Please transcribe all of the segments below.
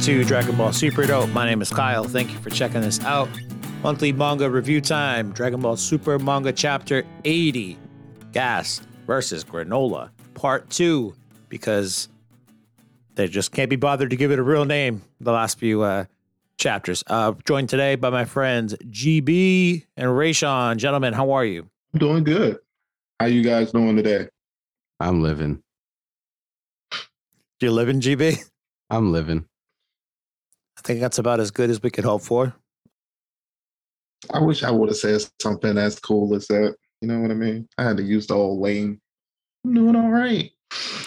into Dragon Ball Super Dope. My name is Kyle. Thank you for checking this out. Monthly manga review time Dragon Ball Super Manga Chapter 80 Gas versus Granolah, Part 2, because they just can't be bothered to give it a real name the last few uh, chapters. Uh, joined today by my friends GB and Raysean. Gentlemen, how are you? I'm doing good. How you guys doing today? I'm living. Do you live in GB? I'm living. I think that's about as good as we could hope for. I wish I would have said something as cool as that. You know what I mean? I had to use the old lame. I'm doing all right.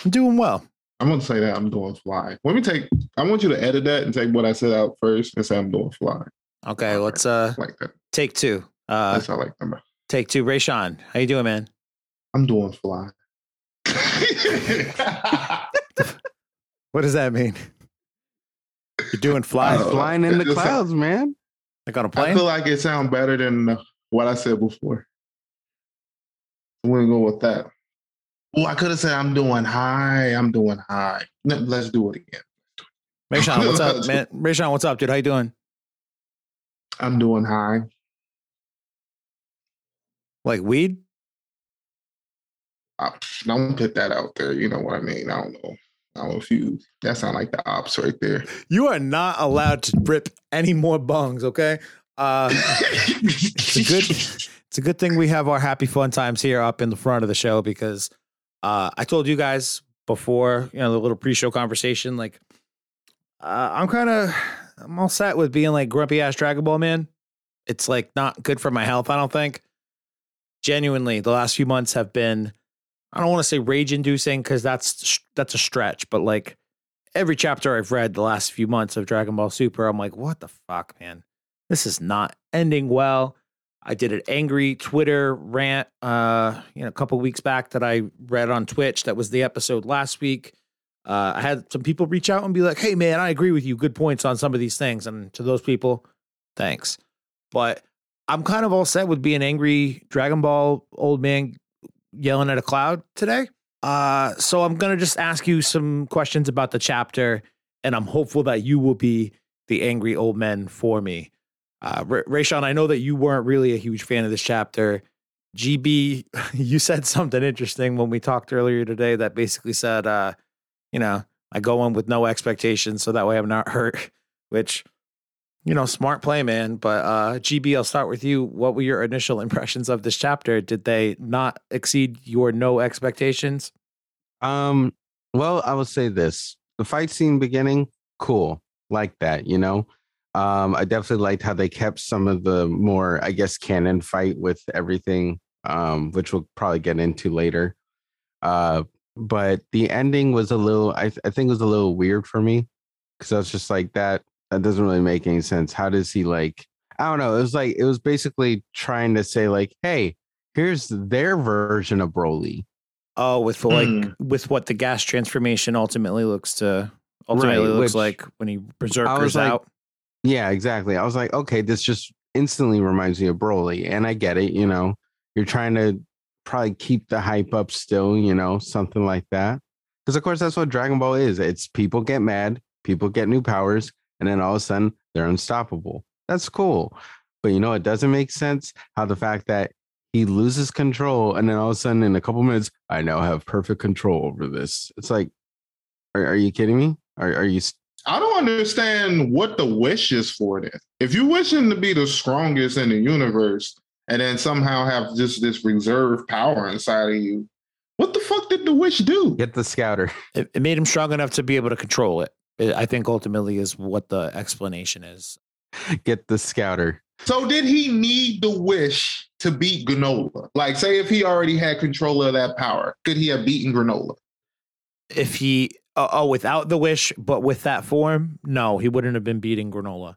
I'm doing well. I'm gonna say that I'm doing fly. Let me take. I want you to edit that and take what I said out first and say I'm doing fly. Okay, let's uh like that. take two. Uh That's how I like them. take two. Raysean, how you doing, man? I'm doing fly. What does that mean? You're doing fly Oh, Flying in the it's- clouds, man. like on a plane? I feel like it sounds better than what I said before. We're gonna go with that. Well, I could have said I'm doing high. I'm doing high. No, Let's do it again. Raysean, what's up, man? Raysean, what's up, dude? How you doing? I'm doing high. Like weed? I, don't put that out there. You know what I mean? I don't know. I'm confused. That sound like the ops right there. You are not allowed to rip any more bungs, okay? Uh it's a good it's a good thing we have our happy fun times here up in the front of the show because uh I told you guys before, you know, the little pre-show conversation, like uh, I'm kind of I'm all set with being like grumpy ass Dragon Ball man. It's like not good for my health, I don't think. Genuinely, the last few months have been I don't want to say rage inducing because that's that's a stretch, but like every chapter I've read the last few months of Dragon Ball Super, I'm like, what the fuck, man? This is not ending well. I did an angry Twitter rant, uh, you know, a couple weeks back that I read on Twitch. That was the episode last week. Uh, I had some people reach out and be like, "Hey, man, I agree with you. Good points on some of these things." And to those people, thanks. But I'm kind of all set with being angry Dragon Ball old man yelling at a cloud today. Uh, so I'm gonna just ask you some questions about the chapter, and I'm hopeful that you will be the angry old men for me. Uh, Ra- Raysean, I know that you weren't really a huge fan of this chapter. GB, you said something interesting when we talked earlier today that basically said, uh, you know, I go in with no expectations, so that way I'm not hurt. Which, you know, smart play, man. But uh, GB, I'll start with you. What were your initial impressions of this chapter? Did they not exceed your no expectations? Um, well, I will say this. The fight scene beginning, cool. Like that, you know. Um, I definitely liked how they kept some of the more, I guess, canon fight with everything, um, which we'll probably get into later. Uh, but the ending was a little, I, I think, was a little weird for me because I was just like that. That doesn't really make any sense. How does he like? I don't know. It was like it was basically trying to say like, hey, here's their version of Broly. Oh, with like Hmm. with what the gas transformation ultimately looks to ultimately Right, looks which like when he berserkers was like, out. Yeah, exactly. I was like, okay, this just instantly reminds me of Broly, and I get it. You know, you're trying to probably keep the hype up still. You know, something like that. Because of course, that's what Dragon Ball is. It's people get mad, people get new powers, and then all of a sudden they're unstoppable. That's cool. But you know, it doesn't make sense how the fact that he loses control, and then all of a sudden, in a couple minutes, I now have perfect control over this. It's like, are, are you kidding me? Are, are you I don't understand what the wish is for this. If you wishing to be the strongest in the universe and then somehow have just this reserve power inside of you, what the fuck did the wish do? get the scouter? It, it made him strong enough to be able to control it. It- I think ultimately is what the explanation is. get the scouter. So did he need the wish to beat Granolah? Like, say if he already had control of that power, could he have beaten Granolah? If he oh, oh without the wish, but with that form, no, he wouldn't have been beating Granolah.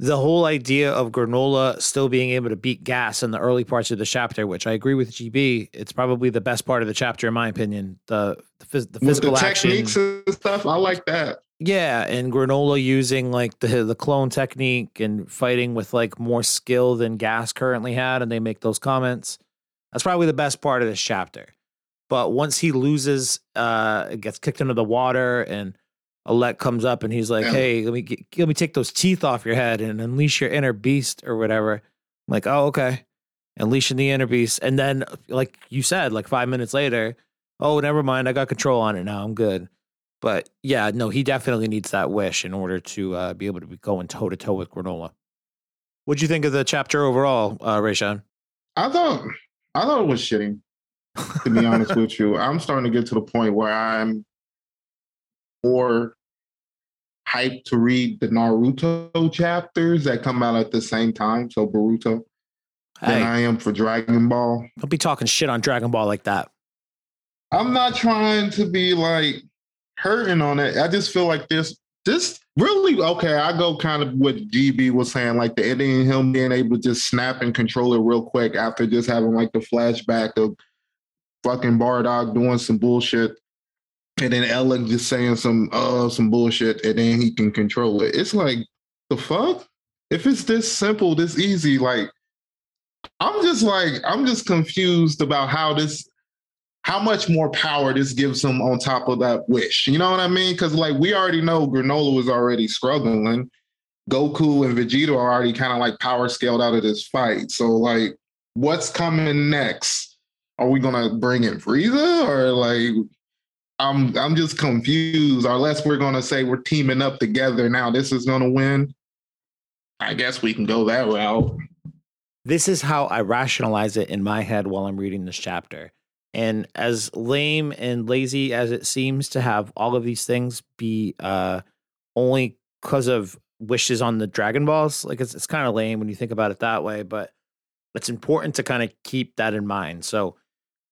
The whole idea of Granolah still being able to beat gas in the early parts of the chapter, which I agree with GB, it's probably the best part of the chapter in my opinion. The the, phys- the With the physical action, techniques and stuff, I like that. Yeah, and Granolah using like the the clone technique and fighting with like more skill than Gas currently had, and they make those comments. That's probably the best part of this chapter. But once he loses, uh, gets kicked into the water, and Elec comes up and he's like, Yeah. "Hey, let me get, let me take those teeth off your head and unleash your inner beast or whatever." I'm like, "Oh, okay." Unleashing the inner beast, and then like you said, like five minutes later, oh, never mind, I got control on it now. I'm good. But yeah, no, he definitely needs that wish in order to uh, be able to be going toe to toe with Granolah. What'd you think of the chapter overall, uh, Raysean? I thought I thought it was shitty. To be honest with you, I'm starting to get to the point where I'm more hyped to read the Naruto chapters that come out at the same time. So Boruto than I am for Dragon Ball. don't be talking shit on Dragon Ball like that. I'm not trying to be like hurting on it. I just feel like this this really okay. I go kind of what GB was saying, like the ending, him being able to just snap and control it real quick after just having like the flashback of fucking Bardock doing some bullshit. And then Ellen just saying some uh some bullshit and then he can control it. It's like the fuck? If it's this simple, this easy, like I'm just like I'm just confused about how this how much more power this gives him on top of that wish. You know what I mean? Because like we already know Granolah was already struggling. Goku and Vegeta are already kind of like power scaled out of this fight. So like, what's coming next? Are we gonna bring in Frieza or like? I'm I'm just confused. Unless we're gonna say we're teaming up together now, this is gonna win. I guess we can go that route. This is how I rationalize it in my head while I'm reading this chapter. And as lame and lazy as it seems to have all of these things be uh, only because of wishes on the Dragon Balls, like it's, it's kind of lame when you think about it that way, but it's important to kind of keep that in mind. So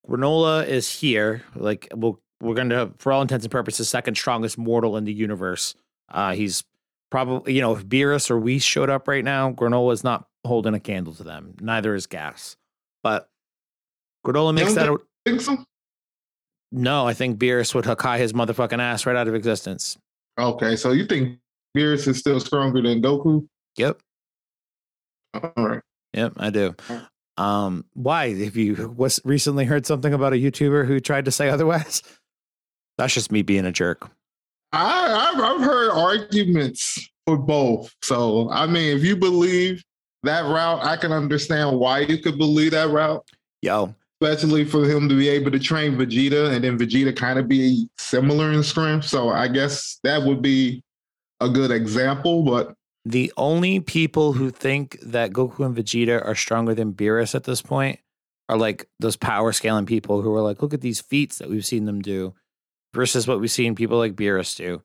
Granolah is here, like we'll, we're going to, for all intents and purposes, second strongest mortal in the universe. Uh, he's probably, you know, if Beerus or Whis showed up right now, Granolah is not holding a candle to them. Neither is Gas. But Granolah makes that. Think so? No, I think Beerus would Hakai his motherfucking ass right out of existence. Okay, so you think Beerus is still stronger than Goku? Yep. All right. Yep, I do. Um, why? Have you was recently heard something about a YouTuber who tried to say otherwise? That's just me being a jerk. I, I've, I've heard arguments for both. So, I mean, if you believe that route, I can understand why you could believe that route, Yo, especially for him to be able to train Vegeta and then Vegeta kind of be similar in strength. So, I guess that would be a good example. But the only people who think that Goku and Vegeta are stronger than Beerus at this point are like those power scaling people who are like, look at these feats that we've seen them do versus what we've seen people like Beerus do.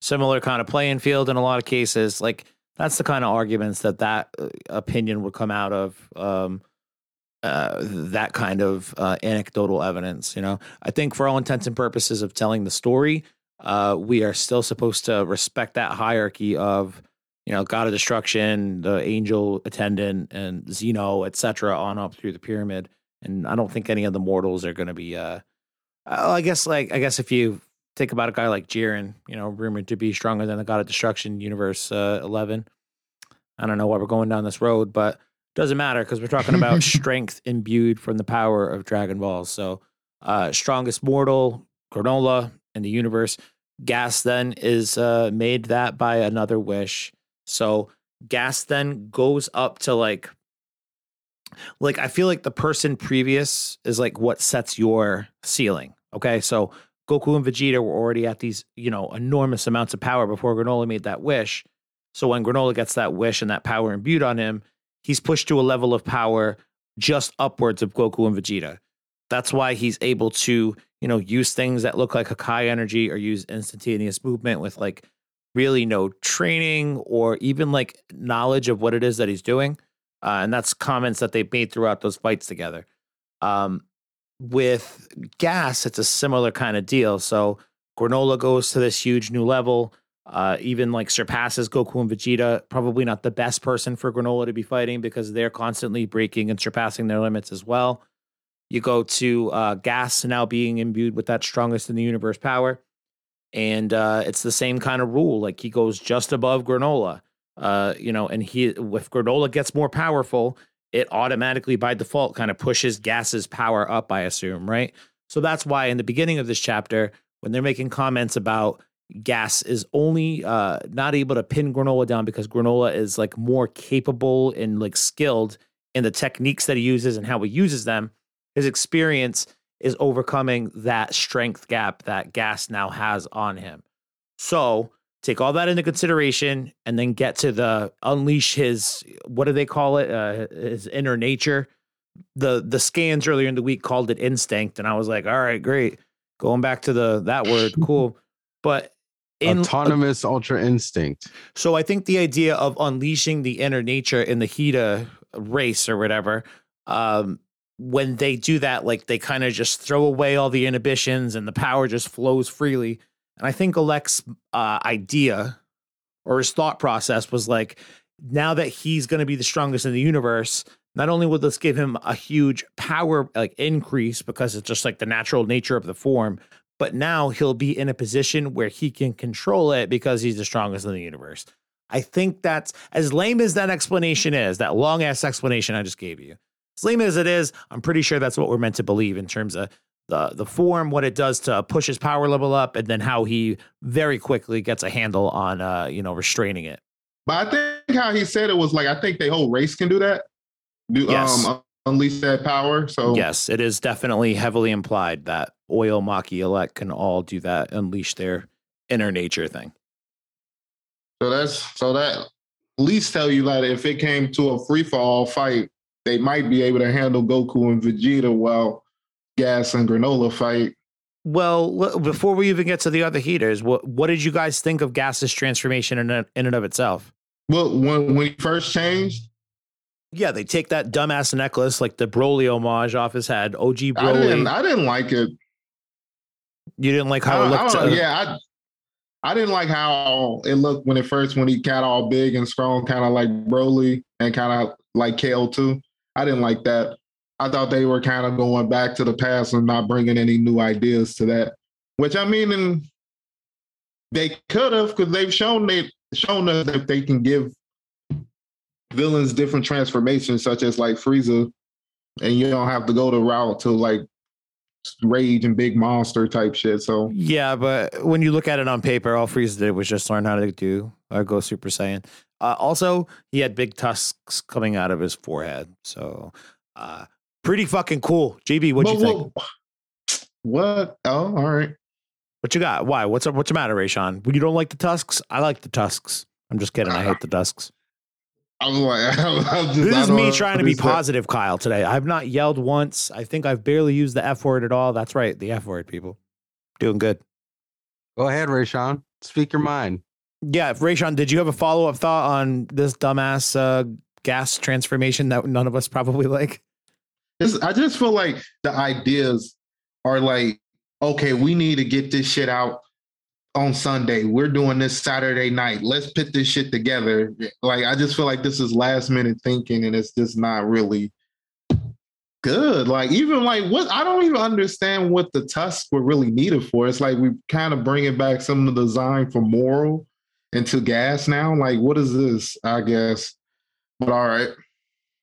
Similar kind of playing field in a lot of cases. Like that's the kind of arguments that that uh, opinion would come out of. Um, uh, that kind of uh, anecdotal evidence, you know, I think for all intents and purposes of telling the story, uh, we are still supposed to respect that hierarchy of you know, God of Destruction, the Angel Attendant, and Zeno, etc., on up through the pyramid. And I don't think any of the mortals are going to be. Uh, oh, I guess like I guess if you think about a guy like Jiren, you know, rumored to be stronger than the God of Destruction Universe uh, Eleven. I don't know why we're going down this road, but doesn't matter because we're talking about strength imbued from the power of Dragon Balls. So, uh, strongest mortal, Granolah in the universe. Gas then is uh, made that by another wish. So gas then goes up to like like I feel like the person previous is like what sets your ceiling. Okay. So Goku and Vegeta were already at these, you know, enormous amounts of power before Granolah made that wish. So when Granolah gets that wish and that power imbued on him, he's pushed to a level of power just upwards of Goku and Vegeta. That's why he's able to, you know, use things that look like Hakai energy or use instantaneous movement with like really no training or even like knowledge of what it is that he's doing. Uh, and that's comments that they've made throughout those fights together. Um, with Gas, it's a similar kind of deal. So Granolah goes to this huge new level, uh, even like surpasses Goku and Vegeta. Probably not the best person for Granolah to be fighting because they're constantly breaking and surpassing their limits as well. You go to uh, Gas now being imbued with that strongest in the universe power and uh, it's the same kind of rule. Like he goes just above granolah, uh, you know, and he if granolah gets more powerful, it automatically by default kind of pushes gas's power up. I assume, right? So that's why in the beginning of this chapter, when they're making comments about Gas is only uh, not able to pin Granolah down because Granolah is like more capable and like skilled in the techniques that he uses and how he uses them. His experience is overcoming that strength gap that Gas now has on him. So take all that into consideration and then get to the unleash his what do they call it? Uh, his inner nature. The the scans earlier in the week called it instinct and i was like all right great. Going back to the that word cool. But in autonomous uh, ultra instinct. So i think the idea of unleashing the inner nature in the Heeter race or whatever um when they do that like they kind of just throw away all the inhibitions and the power just flows freely and I think Elec's uh, idea or his thought process was like, now that he's going to be the strongest in the universe, not only will this give him a huge power like increase because it's just like the natural nature of the form, but now he'll be in a position where he can control it because he's the strongest in the universe. I think that's as lame as that explanation is, that long ass explanation I just gave you. As lame as it is, I'm pretty sure that's what we're meant to believe in terms of the the form, what it does to push his power level up, and then how he very quickly gets a handle on uh, you know restraining it. But I think how he said it was like I think the whole race can do that. Do yes. um unleash that power. So yes, it is definitely heavily implied that oil Maki elec can all do that, unleash their inner nature thing. So that's so that at least tell you that if it came to a free fall fight, they might be able to handle Goku and Vegeta well gas and granolah fight. Well, before we even get to the other Heeters, what what did you guys think of Gas's transformation in, in and of itself? Well, when when he first changed, yeah, they take that dumbass necklace, like the Broly homage, off his head. OG Broly. I didn't, I didn't like it. You didn't like how I, it looked. Uh, yeah, I I didn't like how it looked when it first when he got all big and strong, kind of like Broly and kind of like Kale too. I didn't like that. I thought they were kind of going back to the past and not bringing any new ideas to that. Which I mean, and they could have because they've shown they shown us that they can give villains different transformations, such as like Frieza, and you don't have to go the route to like rage and big monster type shit. So yeah, but when you look at it on paper, all Frieza did was just learn how to do or go Super Saiyan. Uh, also, he had big tusks coming out of his forehead, so uh, pretty fucking cool. GB, what you think? What? Oh, all right. What you got? Why? What's up? What's the matter, Raysean? You don't like the tusks? I like the tusks. I'm just kidding. I hate the tusks. I'm like, I'm just, this is me trying to be positive, Kyle. Today, I've not yelled once. I think I've barely used the F word at all. That's right, the F word, people. Doing good. Go ahead, Raysean. Speak your mind. Yeah, Raysean, did you have a follow up thought on this dumbass uh, gas transformation that none of us probably like? I just feel like the ideas are like, okay, we need to get this shit out on Sunday. We're doing this Saturday night. Let's put this shit together. Like, I just feel like this is last minute thinking and it's just not really good. Like, even like what I don't even understand what the tusks were really needed for. It's like we kind of bringing back some of the design for Moro into gas now. Like, what is this? I guess. But all right.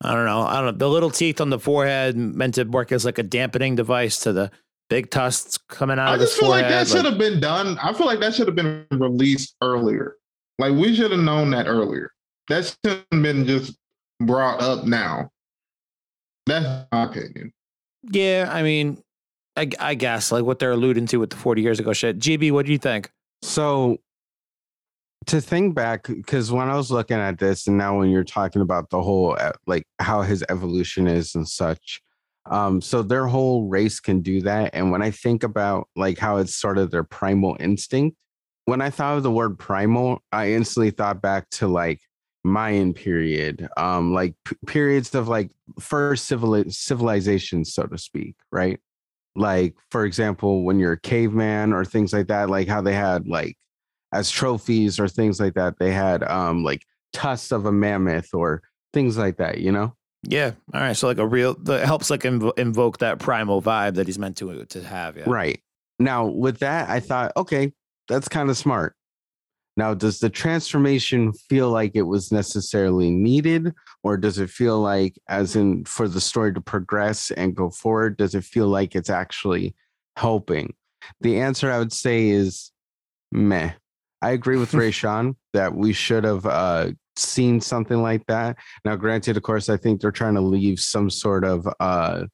I don't know. I don't know. The little teeth on the forehead meant to work as like a dampening device to the big tusks coming out I of his forehead. I just feel like that should have been done. I feel like that should have been released earlier. Like we should have known that earlier. That should have been just brought up now. That's my opinion. Yeah, I mean, I, I guess like what they're alluding to with the 40 years ago shit. GB, what do you think? So to think back because when i was looking at this and now when you're talking about the whole like how his evolution is and such um so their whole race can do that and when i think about like how it's sort of their primal instinct when i thought of the word primal i instantly thought back to like mayan period um like p- periods of like first civil civilization so to speak right? Like for example when you're a caveman or things like that like how they had like as trophies or things like that. They had um like tusks of a mammoth or things like that, you know? Yeah. All right. So like a real that helps like inv- invoke that primal vibe that he's meant to to have. Yeah. Right. Now with that, I thought, okay, that's kind of smart. Now, does the transformation feel like it was necessarily needed, or does it feel like, as in for the story to progress and go forward, does it feel like it's actually helping? The answer I would say is meh. I agree with Raysean that we should have uh, seen something like that. Now, granted, of course, I think they're trying to leave some sort of, uh,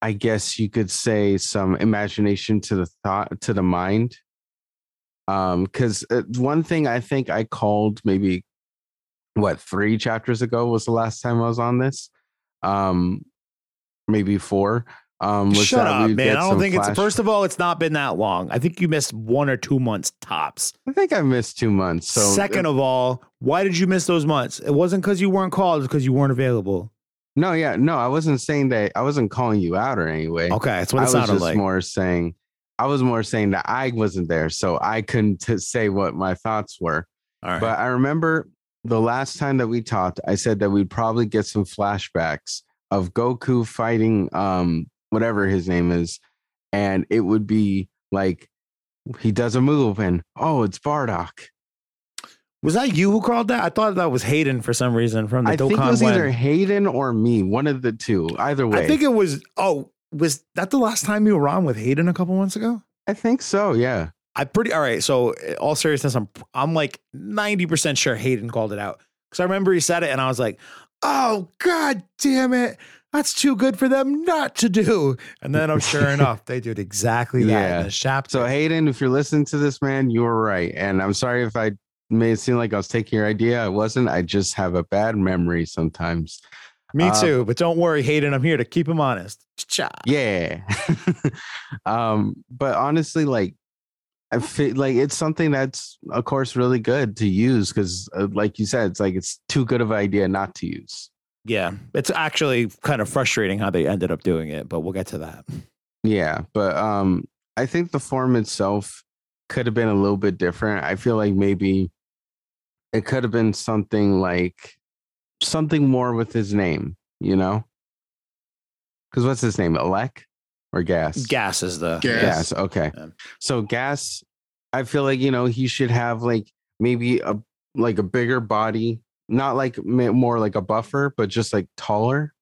I guess you could say, some imagination to the thought to the mind. Um, because uh, one thing I think I called maybe what three chapters ago was the last time I was on this. Um, maybe four. Um, Shut up, man. I don't think it's first of all, it's not been that long. I think you missed one or two months tops. I think I missed two months. So Second of all, why did you miss those months? It wasn't because you weren't called, it's because you weren't available. No, yeah, no, I wasn't saying that. I wasn't calling you out or anyway. Okay, that's what I it was just like. more saying, I was more saying that I wasn't there, so I couldn't t- say what my thoughts were. all right. But I remember the last time that we talked, I said that we'd probably get some flashbacks of Goku fighting um whatever his name is, and it would be like he does a move and oh, it's Bardock. was that you who called that? I thought that was Hayden for some reason from the I think it was Wen. either Hayden or me, one of the two. Either way, I think it was. Oh, was that the last time you were on with Hayden a couple months ago? I think so. Yeah. I pretty all right. So, uh, all seriousness, I'm I'm like ninety percent sure Hayden called it out because I remember he said it, and I was like, "Oh God damn it, that's too good for them not to do." And then, I'm sure enough, they did exactly that Yeah. in this chapter. So Hayden, if you're listening to this, man, you were right. And I'm sorry if I made it seem like I was taking your idea. I wasn't. I just have a bad memory sometimes. Me uh, too, but don't worry, Hayden. I'm here to keep him honest. Cha. Yeah. um, but honestly, like I feel like it's something that's of course really good to use because uh, like you said, it's like it's too good of an idea not to use. Yeah, it's actually kind of frustrating how they ended up doing it, but we'll get to that. Yeah, but um I think the form itself could have been a little bit different. I feel like maybe it could have been something like something more with his name, you know? Cuz what's his name? Elec or Gas? Gas is the Gas. Gas. Okay. Yeah. So Gas I feel like, you know, he should have like maybe a like a bigger body, not like more like a buffer, but just like taller.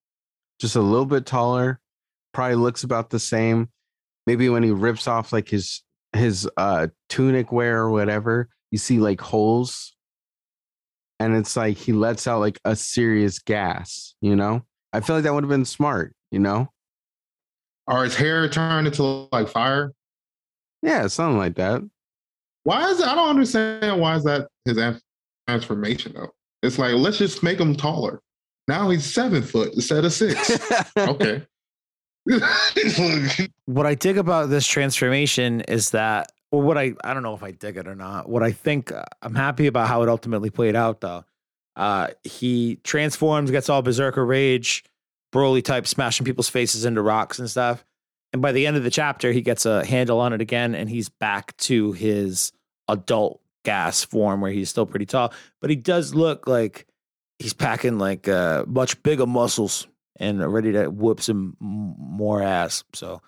Just a little bit taller. Probably looks about the same. Maybe when he rips off like his his uh tunic wear or whatever, you see like holes and it's like he lets out like a serious gas, you know? I feel like that would have been smart, you know? Or his hair turned into like fire. Yeah, something like that. Why is it? I don't understand why is that his transformation though. It's like let's just make him taller. Now he's seven foot instead of six. okay. what I dig about this transformation is that, or what I, I don't know if I dig it or not. What I think uh, I'm happy about how it ultimately played out though. Uh, he transforms, gets all berserker rage, Broly type, smashing people's faces into rocks and stuff. And by the end of the chapter, he gets a handle on it again, and he's back to his adult gas form where he's still pretty tall, but he does look like he's packing like uh, much bigger muscles and ready to whoop some more ass. So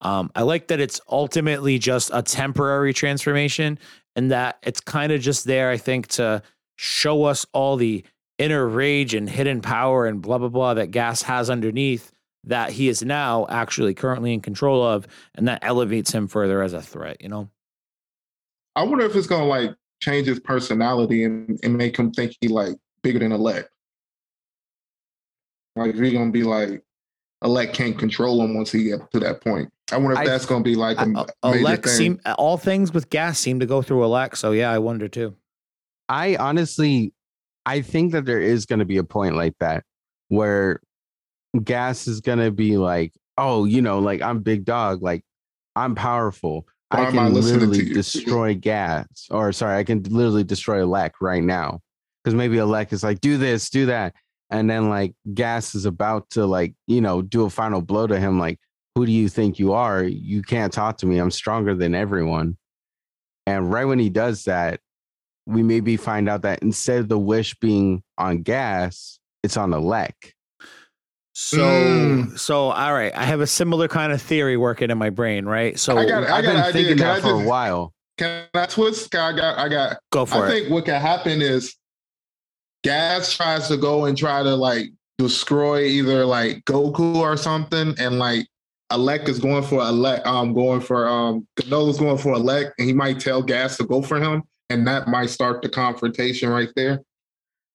um, I like that it's ultimately just a temporary transformation and that it's kind of just there, I think, to show us all the inner rage and hidden power and blah, blah, blah that Gas has underneath that he is now actually currently in control of. And that elevates him further as a threat, you know? I wonder if it's gonna like change his personality and, and make him think he like bigger than Elec. Like if he's gonna be like Elec can't control him once he get to that point. I wonder if I- that's gonna be like a Uh, major Alex thing. seem all things with gas seem to go through Alex. So yeah, I wonder too. I honestly, I think that there is going to be a point like that where gas is going to be like, oh, you know, like I'm big dog, like I'm powerful. Why I can literally destroy gas, or sorry, I can literally destroy Elec right now. Because maybe Elec is like, do this, do that. And then like gas is about to like, you know, do a final blow to him. Like, who do you think you are? You can't talk to me. I'm stronger than everyone. And right when he does that, we maybe find out that instead of the wish being on gas, it's on Elec. So Mm. so all right, I have a similar kind of theory working in my brain, right? So I got. I I've got been an idea. thinking Can that I for a while. Can I twist? Can I got I got go for I it. think what can happen is Gas tries to go and try to like destroy either like Goku or something, and like Elec is going for Elec, um, going for um, Granolah's going for Elec, and he might tell Gas to go for him, and that might start the confrontation right there.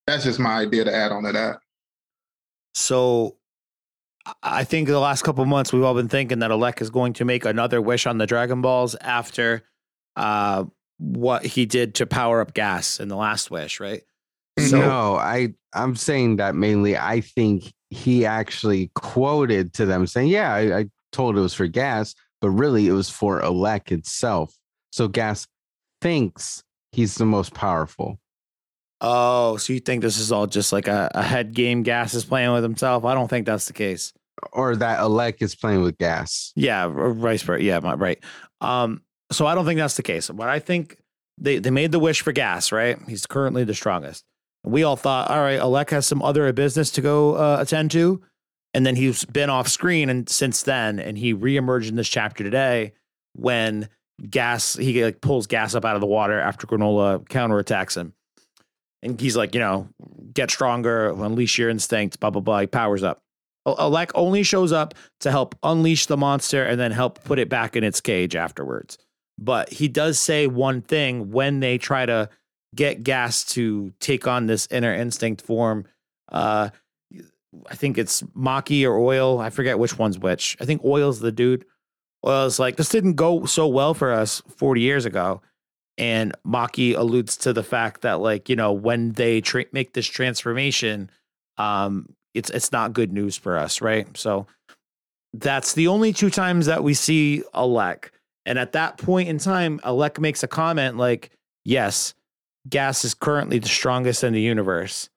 That's just my idea to add on to that. So I think the last couple months we've all been thinking that Elec is going to make another wish on the Dragon Balls after uh, what he did to power up gas in the last wish, right? So, no, I I'm saying that mainly. I think he actually quoted to them saying, "Yeah, I, I told it was for gas, but really it was for Elec itself." So gas thinks he's the most powerful. Oh, so you think this is all just like a, a head game? Gas is playing with himself. I don't think that's the case. Or that Elec is playing with gas. Yeah, versa. Yeah, right. Um, so I don't think that's the case. But I think they they made the wish for gas. Right, he's currently the strongest. We all thought, all right, Elec has some other business to go uh, attend to, and then he's been off screen and since then, and he reemerged in this chapter today when gas he like pulls gas up out of the water after Granolah counterattacks him and he's like, you know, get stronger, unleash your instincts, blah blah blah. He powers up. Elec only shows up to help unleash the monster and then help put it back in its cage afterwards. But he does say one thing when they try to get Gas to take on this inner instinct form. Uh, I think it's Maki or Oil. I forget which one's which. I think Oil's the dude. Oil's like, this didn't go so well for us 40 years ago and Maki alludes to the fact that like you know when they tra- make this transformation, um, it's it's not good news for us, right? So that's the only two times that we see Elec, and at that point in time, Elec makes a comment like, "Yes, gas is currently the strongest in the universe,"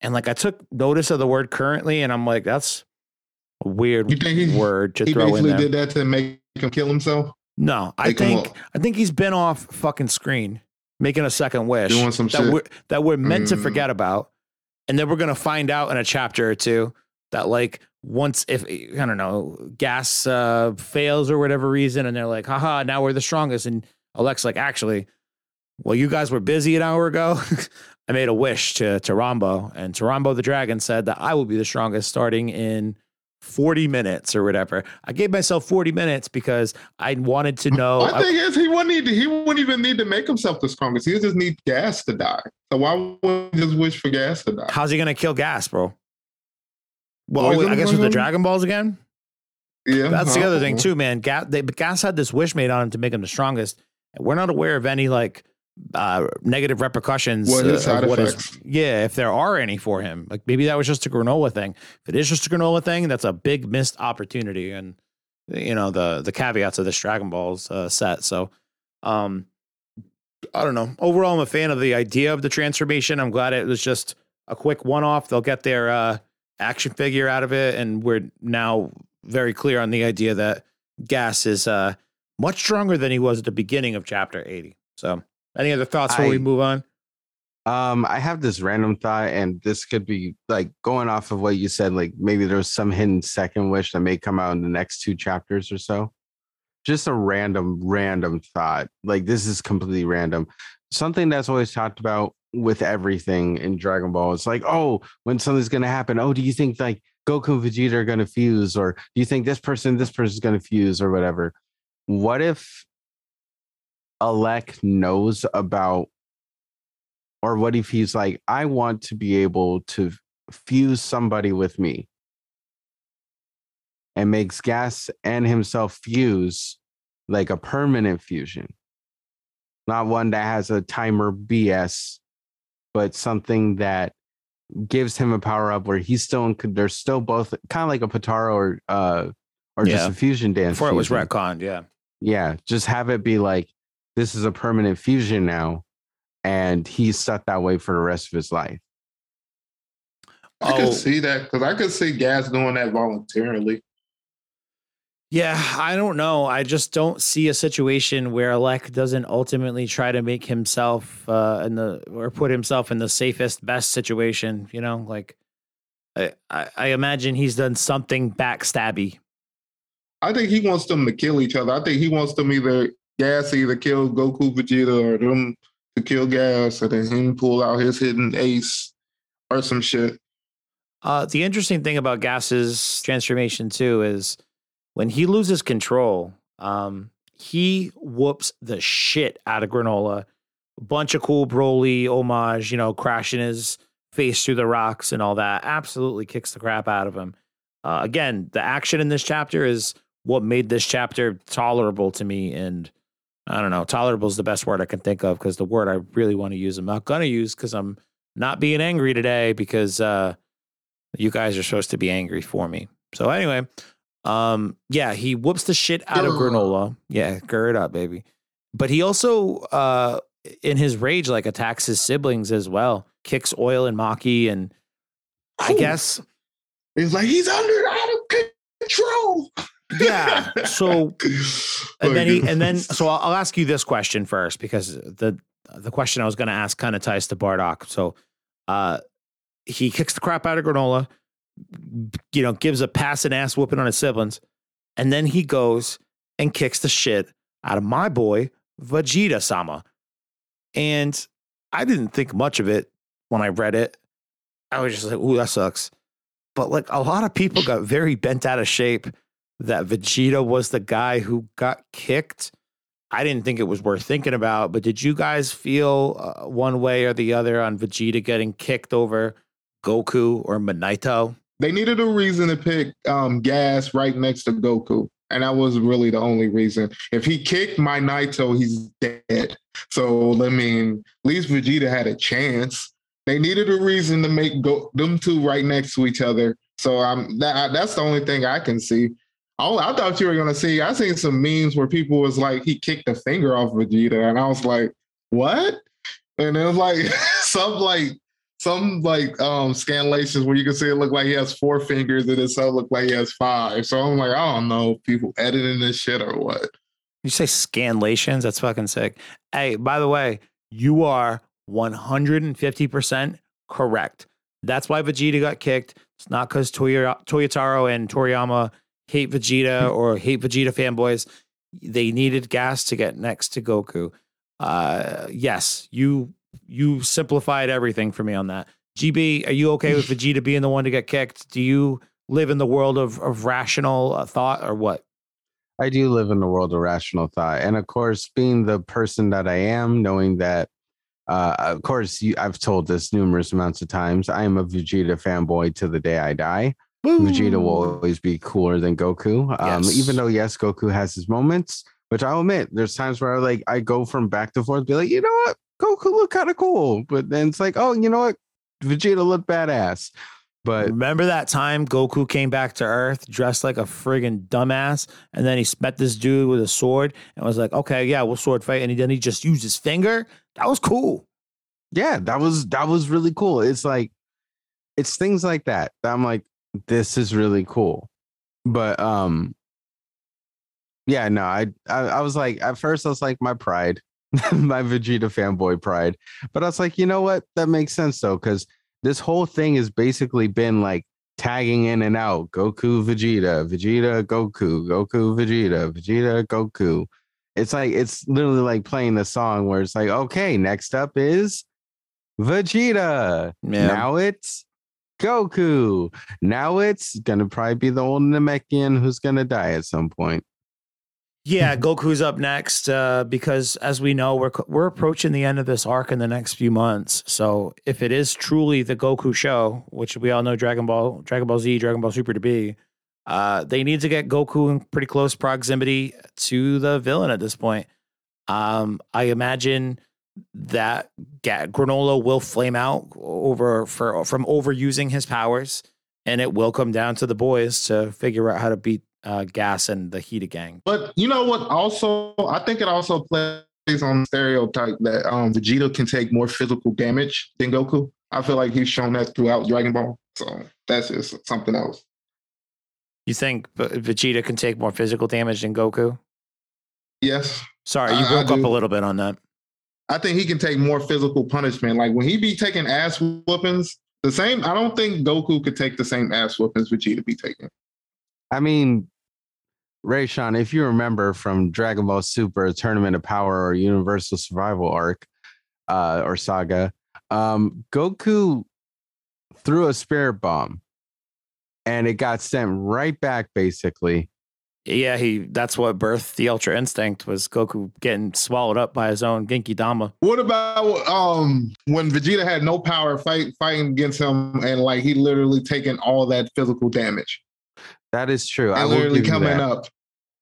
and like I took notice of the word currently, and I'm like, that's a weird he, word to he throw in there. did that to make him kill himself. No, I think I think he's been off fucking screen making a second wish Doing some that shit. we're that we're meant to Mm. forget about, and then we're gonna find out in a chapter or two that like once if I don't know gas uh, fails or whatever reason, and they're like, haha, now we're the strongest, and Alex like actually, well, you guys were busy an hour ago. I made a wish to Toronbo, and Toronbo the dragon said that I will be the strongest starting in 40 minutes or whatever. I gave myself 40 minutes because I wanted to know. My thing is, he wouldn't need to, he wouldn't even need to make himself the strongest. He just need gas to die. So why wouldn't he just wish for gas to die? how's he going to kill gas, bro? Well, Poison I guess with the? Dragon Balls again. Yeah, That's the other thing too, man. Gas, they, but gas had this wish made on him to make him the strongest. We're not aware of any like uh, negative repercussions. What uh, side of what is- yeah, if there are any for him, like maybe that was just a granolah thing. If it is just a granolah thing, that's a big missed opportunity. And you know the the caveats of this Dragon Balls uh, set. So, um, I don't know. Overall, I'm a fan of the idea of the transformation. I'm glad it was just a quick one off. They'll get their uh, action figure out of it, and we're now very clear on the idea that Gas is uh, much stronger than he was at the beginning of Chapter 80. So, any other thoughts before we move on? Um, I have this random thought, and this could be like going off of what you said. Like maybe there's some hidden second wish that may come out in the next two chapters or so. Just a random, random thought. Like this is completely random. Something that's always talked about with everything in Dragon Ball. It's like, oh, when something's gonna happen. Oh, do you think like Goku and Vegeta are gonna fuse, or do you think this person, this person's gonna fuse, or whatever? What if Elec knows about or what if he's like i want to be able to fuse somebody with me and makes gas and himself fuse like a permanent fusion not one that has a timer bs but something that gives him a power up where he's still in they're still both kind of like a Potara or uh or just a fusion dance Before it was fusion. retconned, yeah. Yeah, just have it be like this is a permanent fusion now, and he's stuck that way for the rest of his life. I Oh. could see that because I could see Gas doing that voluntarily. Yeah, I don't know. I just don't see a situation where Elec doesn't ultimately try to make himself uh, in the or put himself in the safest, best situation. You know, like I, I, I imagine he's done something backstabby. I think he wants them to kill each other. I think he wants them either Gas either kill Goku, Vegeta, or them to kill Gas, and then him pull out his hidden ace or some shit. Uh, the interesting thing about Gas's transformation too is when he loses control, um, he whoops the shit out of Granolah. Bunch of cool Broly homage, you know, crashing his face through the rocks and all that. Absolutely kicks the crap out of him. Uh, again, the action in this chapter is what made this chapter tolerable to me. And I don't know, tolerable is the best word I can think of because the word I really want to use, I'm not going to use because I'm not being angry today because uh, you guys are supposed to be angry for me. So anyway, um, yeah, he whoops the shit out of granolah. Yeah, gird up, baby. But he also, uh, in his rage, like attacks his siblings as well. Kicks oil and Maki, and I guess he's like he's under out of control. Yeah. So and then he and then so I'll, I'll ask you this question first because the the question I was going to ask kind of ties to Bardock. So, uh, he kicks the crap out of Granolah, you know, gives a pass and ass whooping on his siblings, and then he goes and kicks the shit out of my boy Vegeta Sama. And I didn't think much of it when I read it. I was just like, "Ooh, that sucks." But like a lot of people got very bent out of shape that Vegeta was the guy who got kicked. I didn't think it was worth thinking about, but did you guys feel uh, one way or the other on Vegeta getting kicked over Goku or Monaito? They needed a reason to pick um, Gas right next to Goku. And that was really the only reason. If he kicked Monaito, he's dead. So, I mean, at least Vegeta had a chance. They needed a reason to make go- them two right next to each other. So I'm that, that's the only thing I can see. Oh, I thought you were gonna see. I seen some memes where people was like, he kicked the finger off Vegeta, and I was like, what? And it was like some like some like um scanlations where you can see it look like he has four fingers, and some look like he has five. So I'm like, I don't know, people editing this shit or what. You say scanlations? That's fucking sick. Hey, by the way, you are 150% correct. That's why Vegeta got kicked. It's not because Toyotaro and Toriyama hate Vegeta or hate Vegeta fanboys. They needed gas to get next to Goku. Uh, yes, you you simplified everything for me on that. GB, are you okay with Vegeta being the one to get kicked? Do you live in the world of, of rational uh, thought or what? I do live in the world of rational thought. And of course, being the person that I am, knowing that, uh, of course, you, I've told this numerous amounts of times, I am a Vegeta fanboy to the day I die. Woo! Vegeta will always be cooler than Goku. Um, Yes. Even though, yes, Goku has his moments, which I'll admit, there's times where I like I go from back to forth, be like, you know what, Goku look kind of cool, but then it's like, oh, you know what, Vegeta look badass. But Remember that time Goku came back to Earth dressed like a friggin' dumbass, and then he met this dude with a sword and was like, "Okay, yeah, we'll sword fight," and he, then he just used his finger. That was cool. yeah, that was that was really cool. It's like it's things like that that I'm like, this is really cool. But um yeah, no, I, I I was like at first I was like my pride, my Vegeta fanboy pride. But I was like, you know what? That makes sense though, because this whole thing has basically been like tagging in and out. Goku, Vegeta, Vegeta, Goku, Goku, Vegeta, Vegeta, Goku. It's like it's literally like playing the song where it's like, okay, next up is Vegeta. Yeah. Now it's Goku. Now it's gonna probably be the old Namekian who's gonna die at some point. Yeah, Goku's up next uh, because, as we know, we're we're approaching the end of this arc in the next few months. So, if it is truly the Goku show, which we all know Dragon Ball, Dragon Ball Z, Dragon Ball Super to be, uh, they need to get Goku in pretty close proximity to the villain at this point. Um, I imagine that Ga- Granolah will flame out over for from overusing his powers, and it will come down to the boys to figure out how to beat uh, Gas and the Heat gang. But you know what? Also, I think it also plays on the stereotype that um, Vegeta can take more physical damage than Goku. I feel like he's shown that throughout Dragon Ball. So that's just something else. You think Vegeta can take more physical damage than Goku? Yes, Sorry, you I- I broke up a little bit on that. I think he can take more physical punishment. Like when he be taking ass whoopings, the same. I don't think Goku could take the same ass whoopings Vegeta be taking. I mean, Raysean, if you remember from Dragon Ball Super, Tournament of Power, or Universal Survival Arc, uh, or Saga, um, Goku threw a spirit bomb, and it got sent right back, basically, Yeah, he that's what birthed the Ultra Instinct was Goku getting swallowed up by his own Genki Dama. What about um when Vegeta had no power fight fighting against him and like he literally taking all that physical damage That is true. I and will literally coming that. up,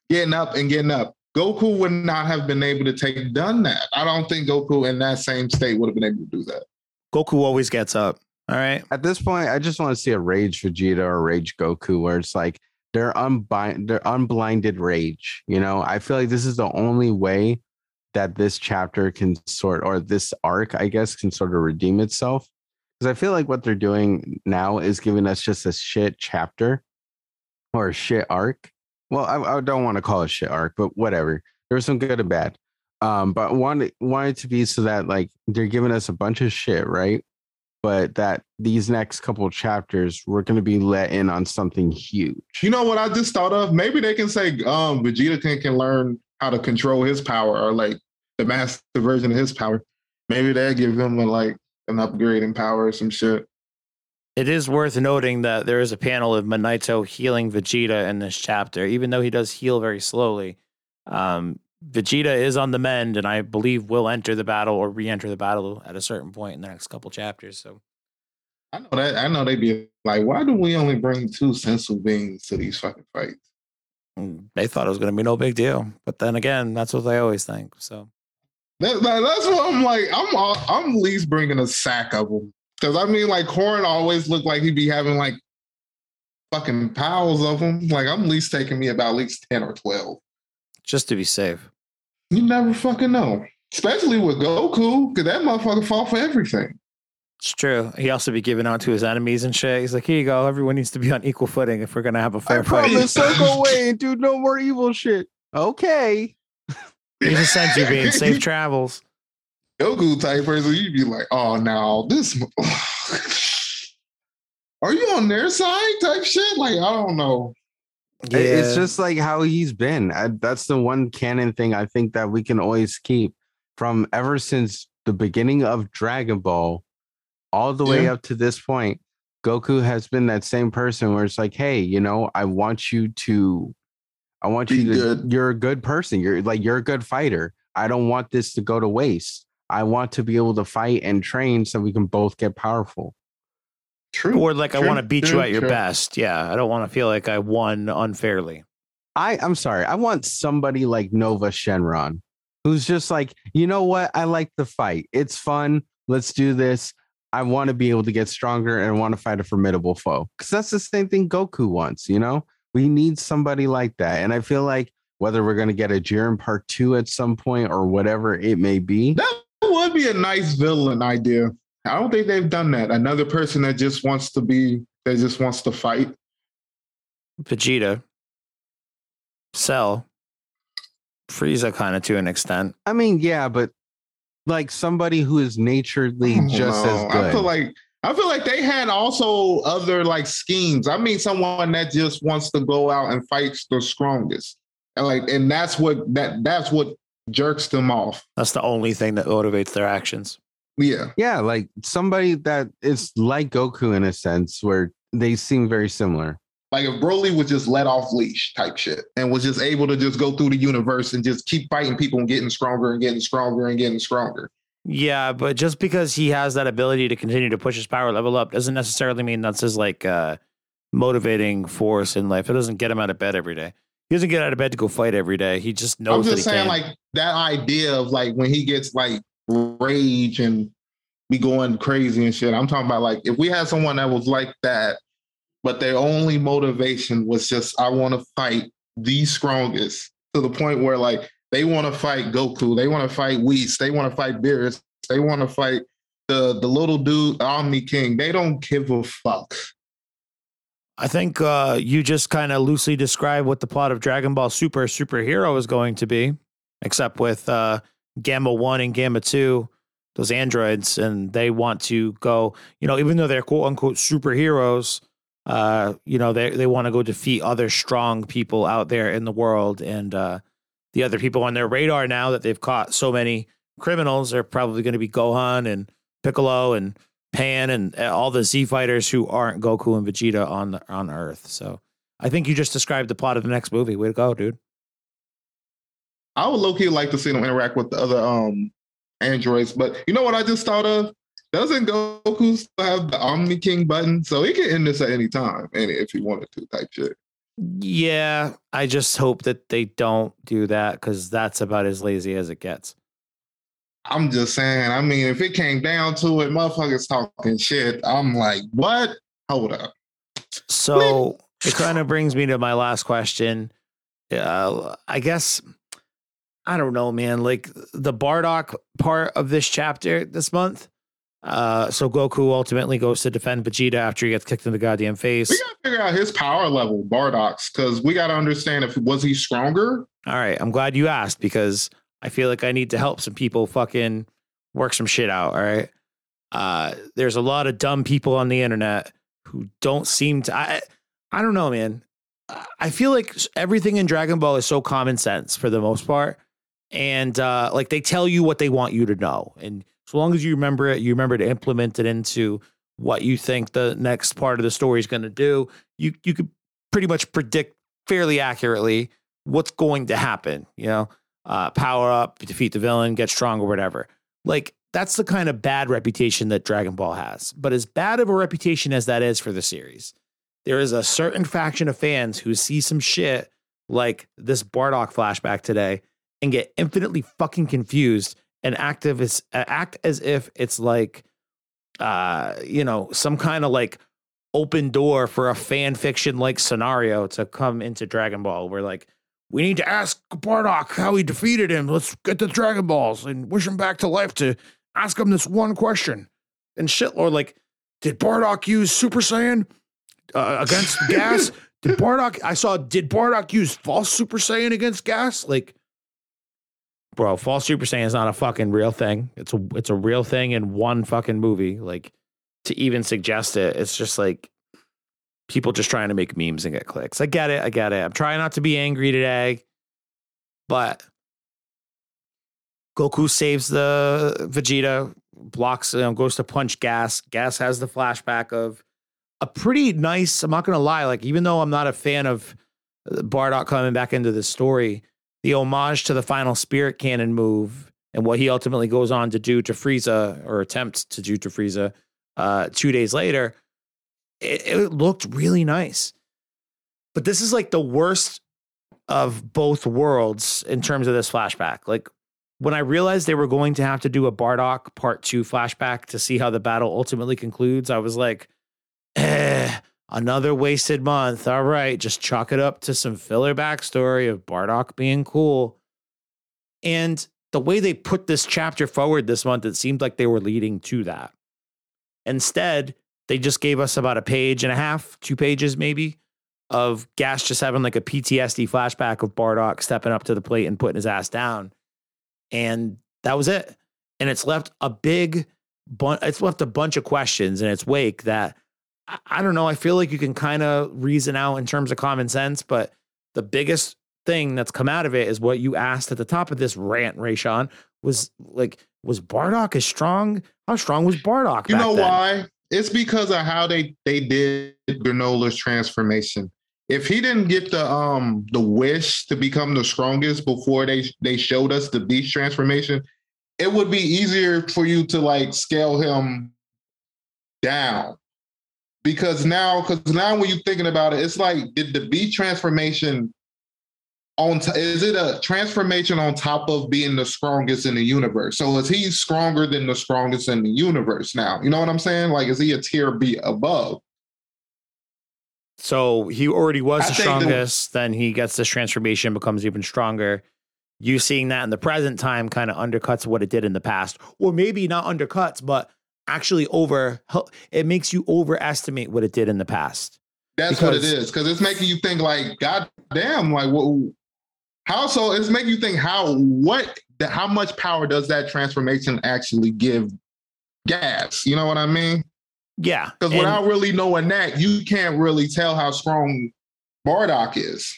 getting up and getting up. Goku would not have been able to take done that. I don't think Goku in that same state would have been able to do that. Goku always gets up. All right. At this point, I just want to see a rage Vegeta or rage Goku where it's like they're unbind they're unblinded rage. You know, I feel like this is the only way that this chapter can sort or this arc, I guess, can sort of redeem itself. Because I feel like what they're doing now is giving us just a shit chapter or a shit arc. Well, I, I don't want to call it shit arc, but whatever. There was some good and bad. Um, but want it, want it to be so that like they're giving us a bunch of shit, right? But that these next couple of chapters we're gonna be let in on something huge. You know what I just thought of? Maybe they can say um Vegeta can, can learn how to control his power or like the master version of his power. Maybe they give him a, like an upgrade in power or some shit. It is worth noting that there is a panel of Monaito healing Vegeta in this chapter, even though he does heal very slowly. Um, Vegeta is on the mend, and I believe will enter the battle or re-enter the battle at a certain point in the next couple chapters. So I know that I know they'd be like, why do we only bring two senzu beans to these fucking fights? mm, they thought it was going to be no big deal, but then again, that's what they always think. So That, that- that's what I'm like. I'm all- I'm at least bringing a sack of them because I mean, like Korin always looked like he'd be having like fucking piles of them. Like I'm at least taking me about at least ten or twelve. Just to be safe, You never fucking know, especially with Goku, because that motherfucker fought for everything. it's true. He also be giving out to his enemies and shit. He's like, "Here you go. Everyone needs to be on equal footing if we're going to have a fair I fight." promise I'll go away and do no more evil shit. Okay. He just senzu bean safe travels. Goku type person, you'd be like, oh, now this. Are you on their side type shit? Like, I don't know. It- It's just like how he's been. I, that's the one canon thing I think that we can always keep from ever since the beginning of Dragon Ball all the way Yeah. up to this point. Goku has been that same person where it's like, hey, you know, I want you to, I want Be you to, good. you're a good person. You're like, you're a good fighter. I don't want this to go to waste. I want to be able to fight and train so we can both get powerful. True. or like I want to beat true, you at your true. best. Yeah, I don't want to feel like I won unfairly. I I'm sorry. I want somebody like Nova Shenron who's just like, you know what? I like the fight. It's fun. Let's do this. I want to be able to get stronger and I want to fight a formidable foe. Because that's the same thing Goku wants, you know? We need somebody like that. And I feel like whether we're going to get a Jiren part two at some point or whatever it may be, That would be a nice villain idea. I don't think they've done that. Another person that just wants to be, that just wants to fight. Vegeta, Cell, Frieza, kind of to an extent. I mean, yeah, but like somebody who is naturally just don't as good. I feel like I feel like they had also other like schemes. I mean, someone that just wants to go out and fight the strongest, and like, and that's what that that's what jerks them off. That's the only thing that motivates their actions. Yeah, yeah, like somebody that is like Goku in a sense where they seem very similar. like if Broly was just let off leash type shit and was just able to just go through the universe and just keep fighting people and getting stronger and getting stronger and getting stronger. Yeah, but just because he has that ability to continue to push his power level up doesn't necessarily mean that's his like uh motivating force in life. It doesn't get him out of bed every day. He doesn't get out of bed to go fight every day. He just knows. I'm knows that he just saying, can. like that idea of like when he gets like rage and be going crazy and shit. I'm talking about like if we had someone that was like that, but their only motivation was just I want to fight the strongest to the point where like they want to fight Goku, they want to fight Whis, they want to fight Beerus, they want to fight the the little dude Omni King. They don't give a fuck. I think uh, you just kind of loosely describe what the plot of Dragon Ball Super Superhero is going to be, except with uh, Gamma 1 and Gamma 2, those androids, and they want to go, you know, even though they're quote unquote superheroes, uh, you know, they, they want to go defeat other strong people out there in the world. And uh, the other people on their radar now that they've caught so many criminals are probably going to be Gohan and Piccolo and Pan and uh, all the Z fighters who aren't Goku and Vegeta on the, on Earth. So I think you just described the plot of the next movie. Way to go, dude. I would low key like to see them interact with the other um androids, but you know what I just thought of? Doesn't Goku still have the Omni King button? So he can end this at any time, and if he wanted to, type shit. Yeah, I just hope that they don't do that because that's about as lazy as it gets. I'm just saying. I mean, if it came down to it, motherfuckers talking shit. I'm like, what? Hold up. So it kind of brings me to my last question. Uh, I guess I don't know, man. Like the Bardock part of this chapter this month. Uh, so Goku ultimately goes to defend Vegeta after he gets kicked in the goddamn face. We gotta figure out his power level, Bardock's, because we gotta understand if was he stronger. All right, I'm glad you asked because I feel like I need to help some people fucking work some shit out. All right. Uh, there's a lot of dumb people on the internet who don't seem to. I, I don't know, man. I feel like everything in Dragon Ball is so common sense for the most part, and uh, like they tell you what they want you to know, and so long as you remember it, you remember to implement it into what you think the next part of the story is going to do. You you could pretty much predict fairly accurately what's going to happen. You know, uh, power up, defeat the villain, get strong, or whatever. Like that's the kind of bad reputation that Dragon Ball has. But as bad of a reputation as that is for the series, there is a certain faction of fans who see some shit like this Bardock flashback today and get infinitely fucking confused and active as act as if it's like uh you know some kind of like open door for a fan fiction like scenario to come into Dragon Ball where like we need to ask Bardock how he defeated him. Let's get the Dragon Balls and wish him back to life to ask him this one question. And shit, or like, did Bardock use Super Saiyan uh, against gas? Did Bardock? I saw. Did Bardock use false Super Saiyan against gas? Like, bro, false Super Saiyan is not a fucking real thing. It's a it's a real thing in one fucking movie. Like, to even suggest it, it's just like people just trying to make memes and get clicks. I get it. I get it. I'm trying not to be angry today, but Goku saves the Vegeta, blocks, you know, goes to punch Gas. Gas has the flashback of a pretty nice. I'm not gonna lie. Like even though I'm not a fan of Bardock coming back into the story, the homage to the final Spirit Cannon move and what he ultimately goes on to do to Frieza or attempt to do to Frieza uh, two days later it, it looked really nice. But this is like the worst of both worlds in terms of this flashback. Like when I realized they were going to have to do a Bardock part two flashback to see how the battle ultimately concludes, I was like, eh, another wasted month. All right, just chalk it up to some filler backstory of Bardock being cool. And the way they put this chapter forward this month, it seemed like they were leading to that. Instead, they just gave us about a page and a half, two pages maybe, of Gas just having like a PTSD flashback of Bardock stepping up to the plate and putting his ass down. And that was it. And it's left a big, bu- it's left a bunch of questions in its wake that I, I don't know. I feel like you can kind of reason out in terms of common sense, but the biggest thing that's come out of it is what you asked at the top of this rant, Raysean, was like, was Bardock as strong? How strong was Bardock? You know then? why? It's because of how they they did Granolah's transformation. If he didn't get the um the wish to become the strongest before they they showed us the beast transformation, it would be easier for you to like scale him down. Because now, because now when you're thinking about it, it's like did the B transformation on t- is it a transformation on top of being the strongest in the universe? So is he stronger than the strongest in the universe now? You know what I'm saying? Like, is he a tier B above? So he already was I the strongest. The- then he gets this transformation, becomes even stronger. You seeing that in the present time kind of undercuts what it did in the past, or maybe not undercuts, but actually over. It makes you overestimate what it did in the past. That's because, what it is, because it's making you think like, God damn, like what how so? It's making you think how what how much power does that transformation actually give gas? You know what I mean? Yeah. Because without really knowing that, you can't really tell how strong Bardock is.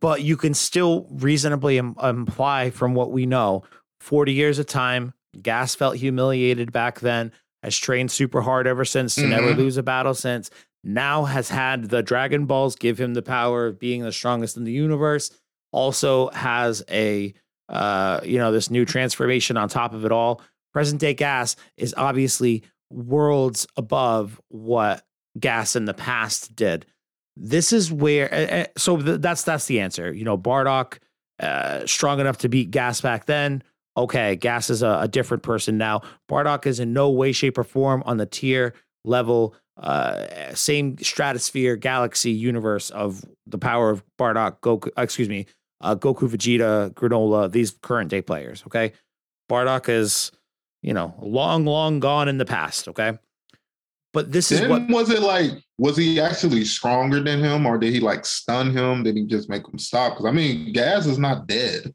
But you can still reasonably Im- imply from what we know 40 years of time, Gas felt humiliated back then, has trained super hard ever since to mm-hmm. never lose a battle since. now has had the Dragon Balls give him the power of being the strongest in the universe. Also has a uh, you know, this new transformation on top of it all. Present day gas is obviously worlds above what gas in the past did. This is where, uh, so th- that's that's the answer. You know, Bardock uh, strong enough to beat Gas back then. Okay, Gas is a, a, different person now. Bardock is in no way, shape, or form on the tier level, uh, same stratosphere, galaxy, universe of the power of Bardock, Goku. Excuse me, uh, Goku, Vegeta, Granolah, these current day players. Okay, Bardock is, you know, long, long gone in the past. Okay, but this then is what was it like? Was he actually stronger than him, or did he like stun him? Did he just make him stop? Because I mean, Gas is not dead.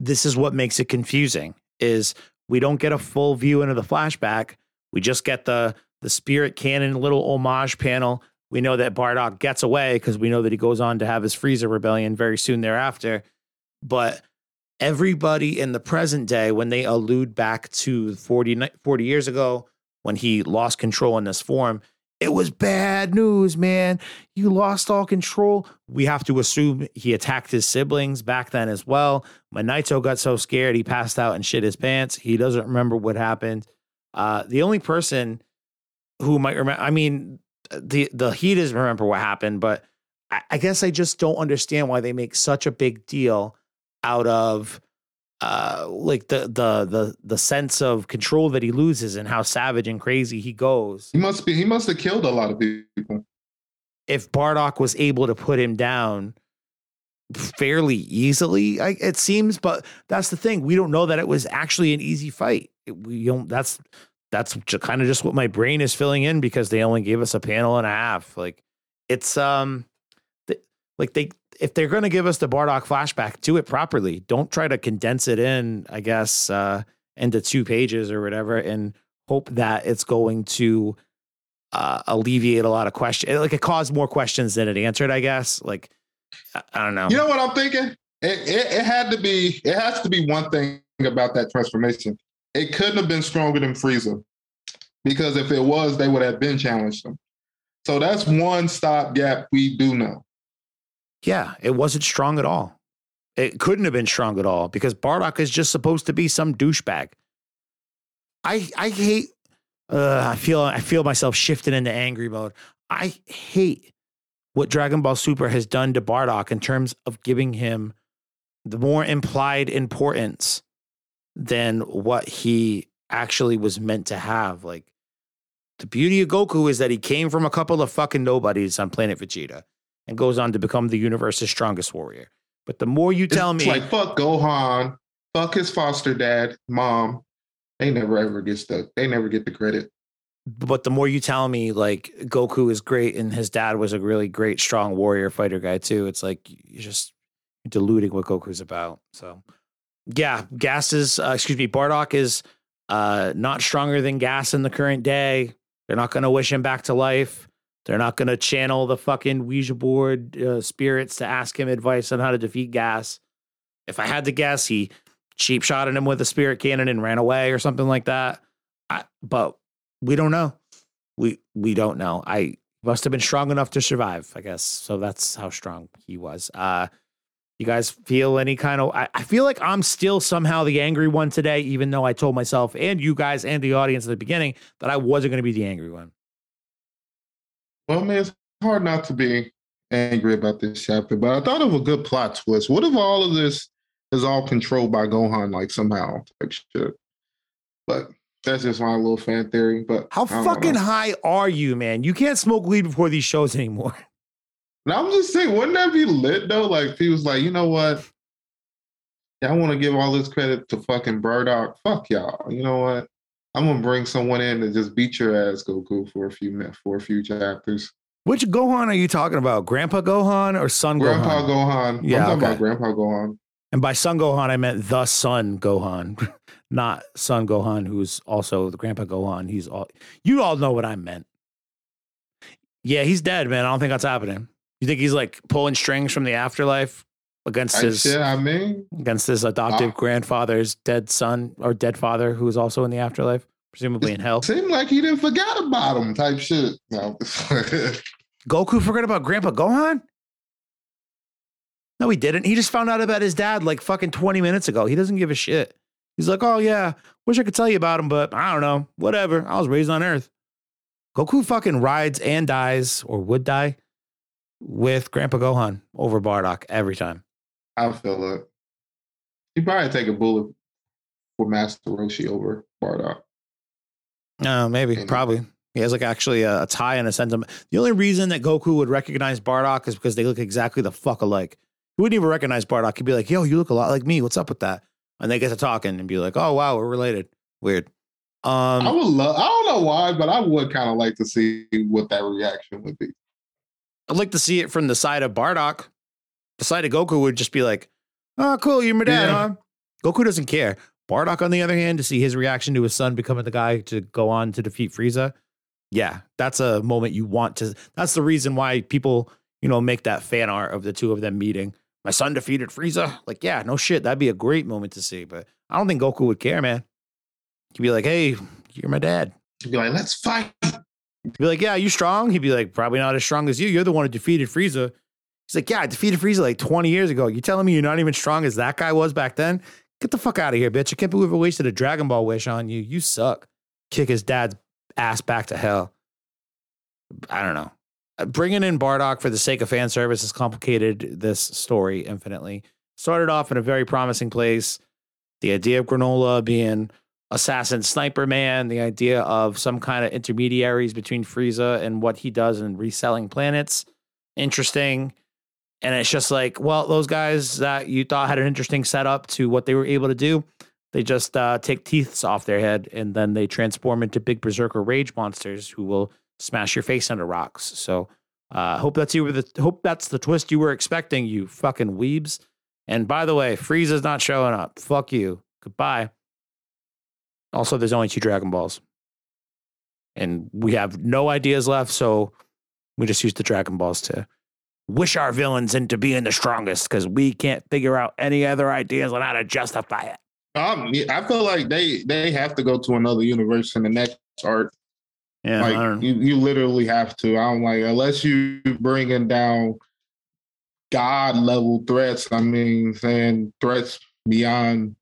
This is what makes it confusing. Is we don't get a full view into the flashback. We just get the the spirit cannon little homage panel. We know that Bardock gets away because we know that he goes on to have his Frieza rebellion very soon thereafter. But everybody in the present day, when they allude back to 40, 40 years ago, when he lost control in this form. It was bad news, man. You lost all control. We have to assume he attacked his siblings back then as well. Monaito got so scared he passed out and shit his pants. He doesn't remember what happened. Uh, the only person who might remember, I mean, the the he doesn't remember what happened, but I, I guess I just don't understand why they make such a big deal out of uh, like the the the the sense of control that he loses and how savage and crazy he goes. He must be. He must have killed a lot of people. If Bardock was able to put him down fairly easily, I, it seems. But that's the thing. We don't know that it was actually an easy fight. We don't. That's that's kind of just what my brain is filling in because they only gave us a panel and a half. Like it's um, like they if they're going to give us the Bardock flashback, do it properly. Don't try to condense it in, I guess, uh, into two pages or whatever, and hope that it's going to uh, alleviate a lot of questions. Like it caused more questions than it answered, I guess. Like I don't know. You know what I'm thinking? It, it, it had to be. It has to be one thing about that transformation. It couldn't have been stronger than Frieza, because if it was, they would have been challenged them. So that's one stopgap we do know. Yeah, it wasn't strong at all. It couldn't have been strong at all because Bardock is just supposed to be some douchebag. I I hate. Uh, I feel I feel myself shifting into angry mode. I hate what Dragon Ball Super has done to Bardock in terms of giving him the more implied importance than what he actually was meant to have. Like the beauty of Goku is that he came from a couple of fucking nobodies on planet Vegeta and goes on to become the universe's strongest warrior. But the more you tell it's me, like fuck Gohan, fuck his foster dad, mom, they never ever get the they never get the credit. But the more you tell me, like Goku is great and his dad was a really great, strong warrior fighter guy too. It's like you're just diluting what Goku's about. So, yeah, Gas is uh, excuse me, Bardock is uh, not stronger than Gas in the current day. They're not going to wish him back to life. They're not going to channel the fucking Ouija board uh, spirits to ask him advice on how to defeat Gas. If I had to guess, he cheap shot at him with a spirit cannon and ran away or something like that. I, but we don't know. We we don't know. I must have been strong enough to survive, I guess. So that's how strong he was. Uh, you guys feel any kind of? I, I feel like I'm still somehow the angry one today, even though I told myself and you guys and the audience at the beginning that I wasn't going to be the angry one. Well, man, it's hard not to be angry about this chapter, but I thought of a good plot twist. What if all of this is all controlled by Gohan, like somehow, like shit? But that's just my little fan theory. But how fucking know. high are you, man? You can't smoke weed before these shows anymore. Now I'm just saying, wouldn't that be lit though? Like he was like, you know what? Yeah, I want to give all this credit to fucking Bardock. Fuck y'all. You know what? I'm gonna bring someone in to just beat your ass, Goku, for a few minutes, for a few chapters. Which Gohan are you talking about? Grandpa Gohan or Son Gohan? Grandpa Gohan? Gohan. Yeah, I'm talking okay. about Grandpa Gohan. And by Son Gohan, I meant the Son Gohan, not Son Gohan, who's also the Grandpa Gohan. He's all you all know what I meant. Yeah, he's dead, man. I don't think that's happening. You think he's like pulling strings from the afterlife? Against I his I mean against his adoptive uh, grandfather's dead son or dead father who is also in the afterlife, presumably in hell. Seemed like he didn't forget about him type shit. No. Goku forgot about Grandpa Gohan? No, he didn't. He just found out about his dad like fucking 20 minutes ago. He doesn't give a shit. He's like, oh yeah, wish I could tell you about him, but I don't know. Whatever. I was raised on Earth. Goku fucking rides and dies or would die with Grandpa Gohan over Bardock every time. I feel it. He probably take a bullet for Master Roshi over Bardock. No, maybe, Maybe. probably. He has like actually a, a tie and a sentiment. The only reason that Goku would recognize Bardock is because they look exactly the fuck alike. He wouldn't even recognize Bardock. He'd be like, "Yo, you look a lot like me. What's up with that?" And they get to talking and be like, "Oh wow, we're related." Weird. Um, I would love. I don't know why, but I would kind of like to see what that reaction would be. I'd like to see it from the side of Bardock. The side of Goku would just be like, "Oh, cool, you're my dad, Yeah. huh?" Goku doesn't care. Bardock, on the other hand, to see his reaction to his son becoming the guy to go on to defeat Frieza, yeah, that's a moment you want to. That's the reason why people, you know, make that fan art of the two of them meeting. My son defeated Frieza. Like, yeah, no shit, that'd be a great moment to see. But I don't think Goku would care, man. He'd be like, "Hey, you're my dad." He'd be like, "Let's fight." He'd be like, Yeah, you strong? He'd be like, Probably not as strong as you. You're the one who defeated Frieza. He's like, Yeah, I defeated Frieza like 20 years ago. You telling me you're not even strong as that guy was back then? Get the fuck out of here, bitch. I can't believe I wasted a Dragon Ball wish on you. You suck. Kick his dad's ass back to hell. I don't know. Uh, Bringing in Bardock for the sake of fan service has complicated this story infinitely. Started off in a very promising place. The idea of Granolah being assassin sniper man, the idea of some kind of intermediaries between Frieza and what he does in reselling planets. Interesting. And it's just like, well, those guys that you thought had an interesting setup to what they were able to do, they just uh, take teeth off their head and then they transform into big berserker rage monsters who will smash your face into rocks. So uh, hope that's you the hope that's the twist you were expecting, you fucking weebs. And by the way, Frieza's not showing up. Fuck you. Goodbye. Also, there's only two Dragon Balls. And we have no ideas left, so we just use the Dragon Balls to wish our villains into being the strongest because we can't figure out any other ideas on how to justify it. Um, I feel like they they have to go to another universe in the next arc. Yeah, Like you, you literally have to. I'm like, unless you bringing down God level threats. I mean, saying threats beyond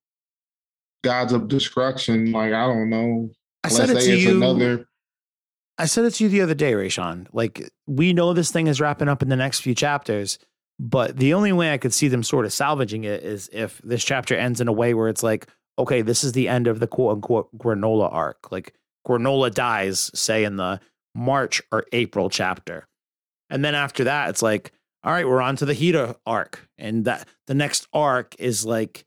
gods of destruction. Like I don't know. I Let's said it to you. another. I said it to you the other day, Raysean. Like, we know this thing is wrapping up in the next few chapters, but the only way I could see them sort of salvaging it is if this chapter ends in a way where it's like, okay, this is the end of the quote unquote granolah arc. Like, granolah dies, say, in the March or April chapter. And then after that, it's like, all right, we're on to the Heeter arc. And that the next arc is like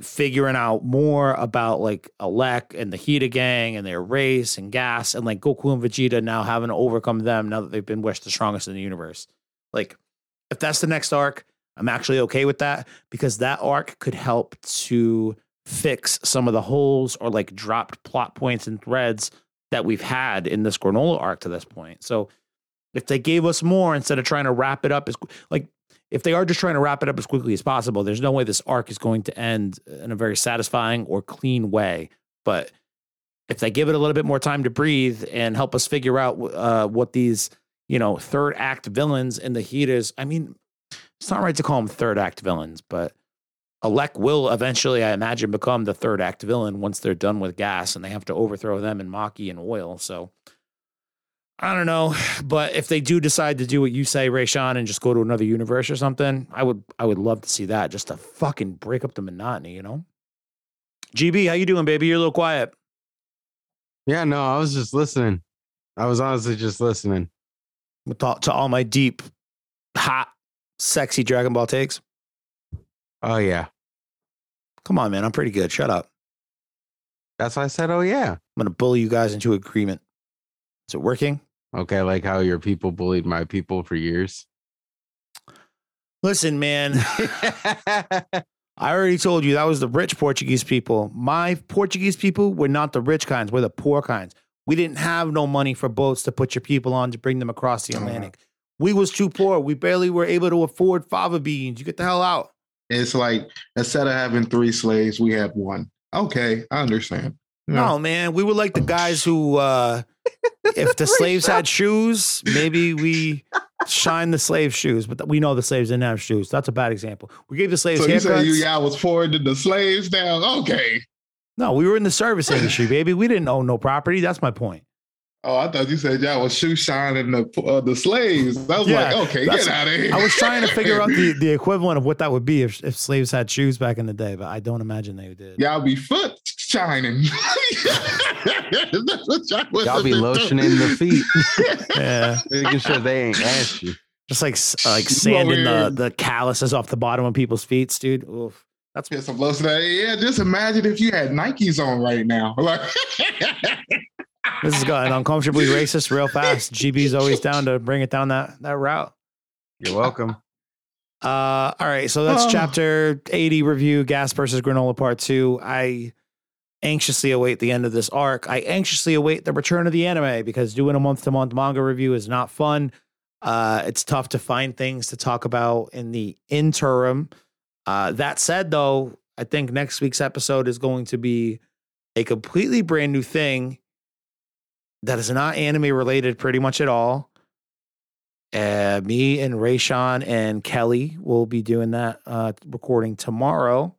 figuring out more about like Elec and the Heeter gang and their race and gas and like Goku and Vegeta now having to overcome them now that they've been wished the strongest in the universe. Like, if that's the next arc, I'm actually okay with that because that arc could help to fix some of the holes or like dropped plot points and threads that we've had in this granolah arc to this point. So if they gave us more instead of trying to wrap it up like if they are just trying to wrap it up as quickly as possible, there's no way this arc is going to end in a very satisfying or clean way. But if they give it a little bit more time to breathe and help us figure out uh, what these, you know, third act villains in the Heeters, I mean, it's not right to call them third act villains, but Elec will eventually, I imagine, become the third act villain once they're done with gas and they have to overthrow them in Macki and oil. So I don't know, but if they do decide to do what you say, Raysean, and just go to another universe or something, I would I would love to see that just to fucking break up the monotony, you know? GB, how you doing, baby? You're a little quiet. Yeah, no, I was just listening. I was honestly just listening. To, to all my deep, hot, sexy Dragon Ball takes. Oh yeah, Come on, man. I'm pretty good. Shut up. that's why I said, oh yeah. I'm gonna bully you guys into agreement. Is it working? Okay, like how your people bullied my people for years. Listen, man. I already told you that was the rich Portuguese people. My Portuguese people were not the rich kinds, we're the poor kinds. We didn't have no money for boats to put your people on to bring them across the oh, Atlantic. We was too poor. We barely were able to afford fava beans. You get the hell out. It's like instead of having three slaves, we had one. Okay, I understand. No, man. We were like the guys who uh if the slaves had shoes, maybe we shine the slave shoes, but we know the slaves didn't have shoes. That's a bad example. We gave the slaves So you haircuts. say you y'all was forwarding the slaves down? Okay. no, we were in the service industry, baby. We didn't own no property. That's my point. Oh, I thought you said y'all was shoe shining the uh, the slaves. I was Yeah, like, okay, get out of here. I was trying to figure out the, the equivalent of what that would be if, if slaves had shoes back in the day, but I don't imagine they did. y'all be foot shining. That's what y'all be lotioning the feet, Yeah. making sure they ain't asked you. Just like like sanding the, the calluses off the bottom of people's feet, dude. Oof. That's Get some lotion. Yeah, just imagine if you had Nikes on right now. Like, this is going uncomfortably racist real fast. GB's always down to bring it down that that route. You're welcome. Uh, all right, so that's Oh. chapter 80 review, Gas versus Granolah Part 2. I anxiously await the end of this arc. I anxiously await the return of the anime because doing a month to month manga review is not fun. Uh, it's tough to find things to talk about in the interim. Uh, that said, though, I think next week's episode is going to be a completely brand new thing that is not anime related pretty much at all. Uh, me and Raysean and Kelly will be doing that uh, recording tomorrow.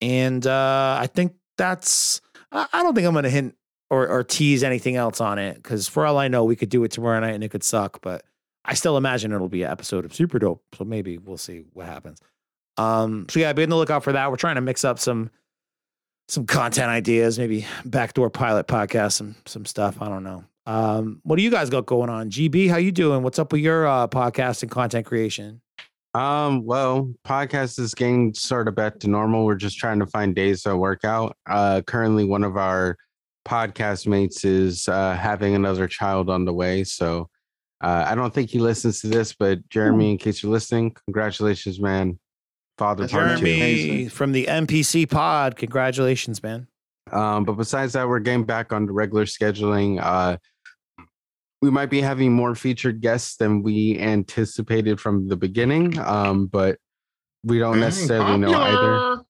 And uh, I think that's, I, don't think I'm going to hint or, or tease anything else on it because for all I know, we could do it tomorrow night and it could suck. But I still imagine it'll be an episode of Super Dope. So maybe we'll see what happens. Um, so yeah, be on the lookout for that. We're trying to mix up some some content ideas, maybe backdoor pilot podcast, some some stuff. I don't know. Um, what do you guys got going on? GB, how you doing? What's up with your uh, podcast and content creation? Um, well, podcast is getting sort of back to normal. We're just trying to find days to work out. Uh, currently, one of our podcast mates is uh, having another child on the way. So uh, I don't think he listens to this, but Jeremy, in case you're listening, congratulations, man. Father part. Jeremy from the NPC pod. Congratulations, man. Um, but besides that, we're getting back on the regular scheduling. Uh, we might be having more featured guests than we anticipated from the beginning, um, but we don't necessarily know either.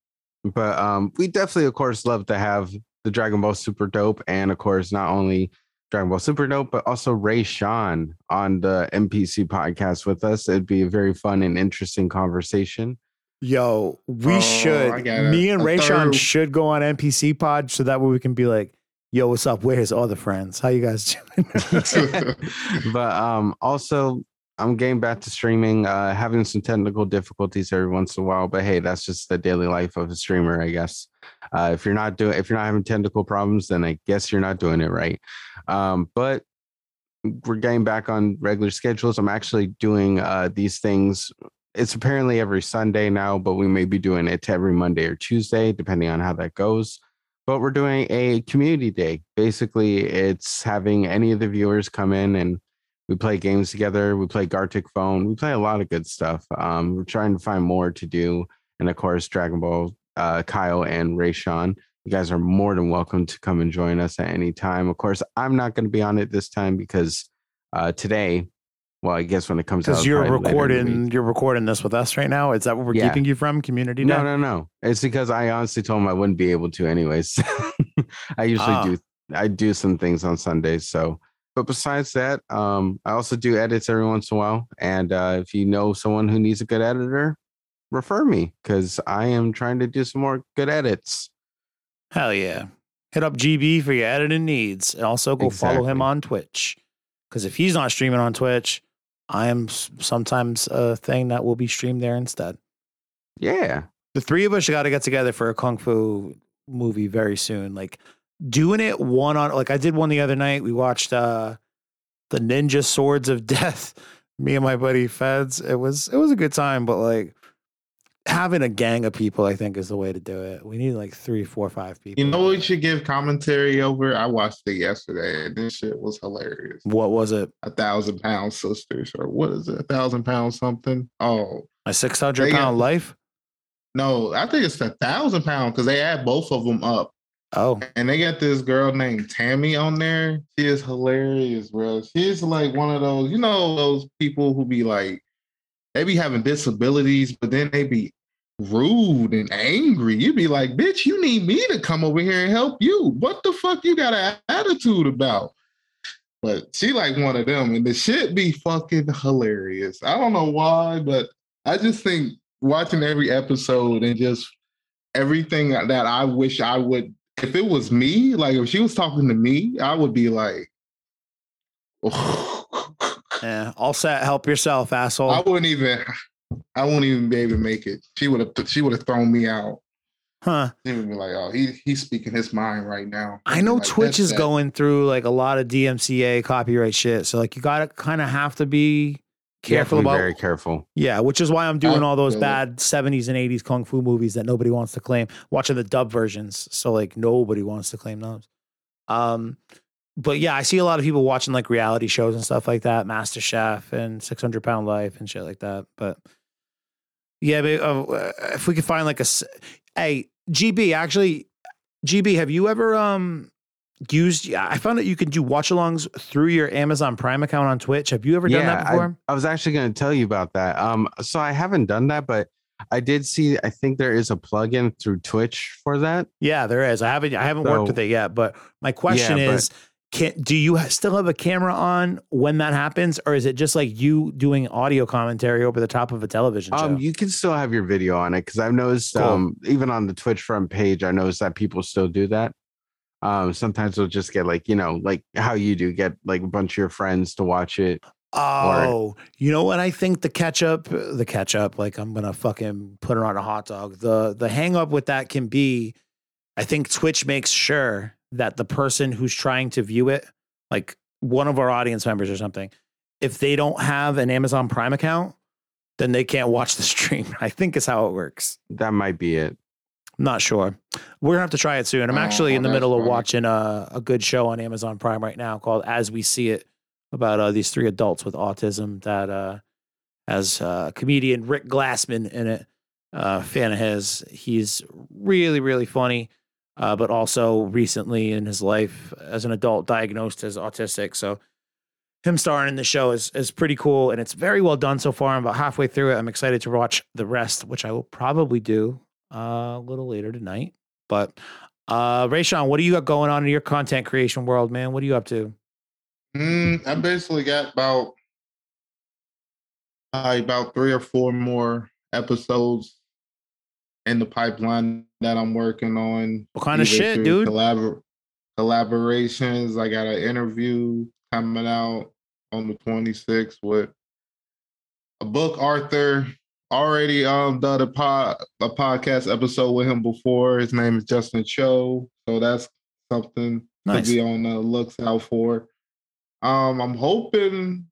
But um, we definitely, of course, love to have the Dragon Ball Super Dope, and of course, not only Dragon Ball Super Dope, but also Raysean on the NPC podcast with us. It'd be a very fun and interesting conversation. Yo, we Oh, should. Me and Raysean should go on NPC pod so that way we can be like, yo, what's up? Where's all the friends? How you guys doing? but um also i'm getting back to streaming uh having some technical difficulties every once in a while but hey that's just the daily life of a streamer i guess uh if you're not doing if you're not having technical problems then i guess you're not doing it right um but we're getting back on regular schedules i'm actually doing uh these things it's apparently every sunday now but we may be doing it every monday or tuesday depending on how that goes but we're doing a community day. Basically, it's having any of the viewers come in and we play games together. We play Gartic Phone. We play a lot of good stuff. Um, we're trying to find more to do, and of course, Dragon Ball, uh, Kyle and Raysean. You guys are more than welcome to come and join us at any time. Of course, I'm not going to be on it this time because uh, today, well, I guess when it comes out, Because you're probably later in the week. recording, you're recording this with us right now. Is that what we're Yeah. keeping you from? Community No, Day? no, no. It's because I honestly told him I wouldn't be able to anyways. I usually Ah. do I do some things on Sundays. So but besides that, um, I also do edits every once in a while. And uh, if you know someone who needs a good editor, refer me because I am trying to do some more good edits. Hell yeah. Hit up GB for your editing needs. And also go follow him on Twitch. Because if he's not streaming on Twitch, I am sometimes a thing that will be streamed there instead. Yeah. The three of us got to get together for a kung fu movie very soon. Like doing it one on, like I did one the other night. We watched uh the Ninja Swords of Death. Me and my buddy Feds. It was it was a good time, but like having a gang of people, I think, is the way to do it. We need like three, four, five people. You know what we should give commentary over? I watched it yesterday and this shit was hilarious. What was it? A thousand pound sisters, or what is it? A thousand pound something? Oh, A six hundred pound got- life? no, I think it's a thousand pound because they add both of them up. Oh, And they got this girl named Tammy on there. She is hilarious, bro. She's like one of those, you know, those people who be like, they be having disabilities, but then they be rude and angry. You be like, bitch, you need me to come over here and help you. What the fuck you got an attitude about? But she like one of them, and the shit be fucking hilarious. I don't know why, but I just think watching every episode and just everything that I wish I would. If it was me, like if she was talking to me, I would be like, yeah, all set. Help yourself, asshole. I wouldn't even. I wouldn't even be able to make it. She would have. She would have thrown me out. Huh. He would be like, oh, he he's speaking his mind right now. I know like, Twitch is that. going through like a lot of DMCA copyright shit. So like you gotta kind of have to be careful Definitely about very careful. Yeah, which is why I'm doing I all those feel it. bad 70s and 80s kung fu movies that nobody wants to claim. Watching the dub versions, so like nobody wants to claim those. Um, but yeah, I see a lot of people watching like reality shows and stuff like that, Master Chef and 600 Pound Life and shit like that. But yeah, but, uh, if we could find like a, hey, GB, actually, GB, have you ever um used? Yeah, I found that you can do watch-alongs through your Amazon Prime account on Twitch. Have you ever done that before? I, was actually going to tell you about that. Um, so I haven't done that, but I did see. I think there is a plugin through Twitch for that. Yeah, there is. I haven't I haven't worked with it yet, but my question Yeah, but- is can do you still have a camera on when that happens or is it just like you doing audio commentary over the top of a television show? Um, you can still have your video on it because I've noticed, Cool. um, even on the Twitch front page, I noticed that people still do that. Um, sometimes they'll just get like, you know, like how you do, get like a bunch of your friends to watch it. oh, you know what I think the catch up the catch up like I'm going to fucking put it on a hot dog. The the hang up with that can be I think Twitch makes sure that the person who's trying to view it like one of our audience members or something if they don't have an Amazon Prime account then they can't watch the stream. I think is how it works. That might be it. I'm not sure. We're gonna have to try it soon. I'm Oh, actually in the middle of watching a, a good show on Amazon Prime right now called As We See It about uh, these three adults with autism that uh, has uh, comedian Rick Glassman in it. Uh, fan of his. He's really, really funny, uh, but also recently in his life as an adult diagnosed as autistic. So him starring in the show is is pretty cool and it's very well done so far. I'm about halfway through it. I'm excited to watch the rest, which I will probably do uh, a little later tonight. But uh Raysean, what do you got going on in your content creation world, man? What are you up to? Mm, I basically got about uh, about three or four more episodes in the pipeline that I'm working on. What kind of shit, dude? collabor- collaborations. I got an interview coming out on the 26th with a book Arthur. Already um done a pod a podcast episode with him before. His name is Justin Cho. So that's something Nice. to be on the looks out for. Um, I'm hoping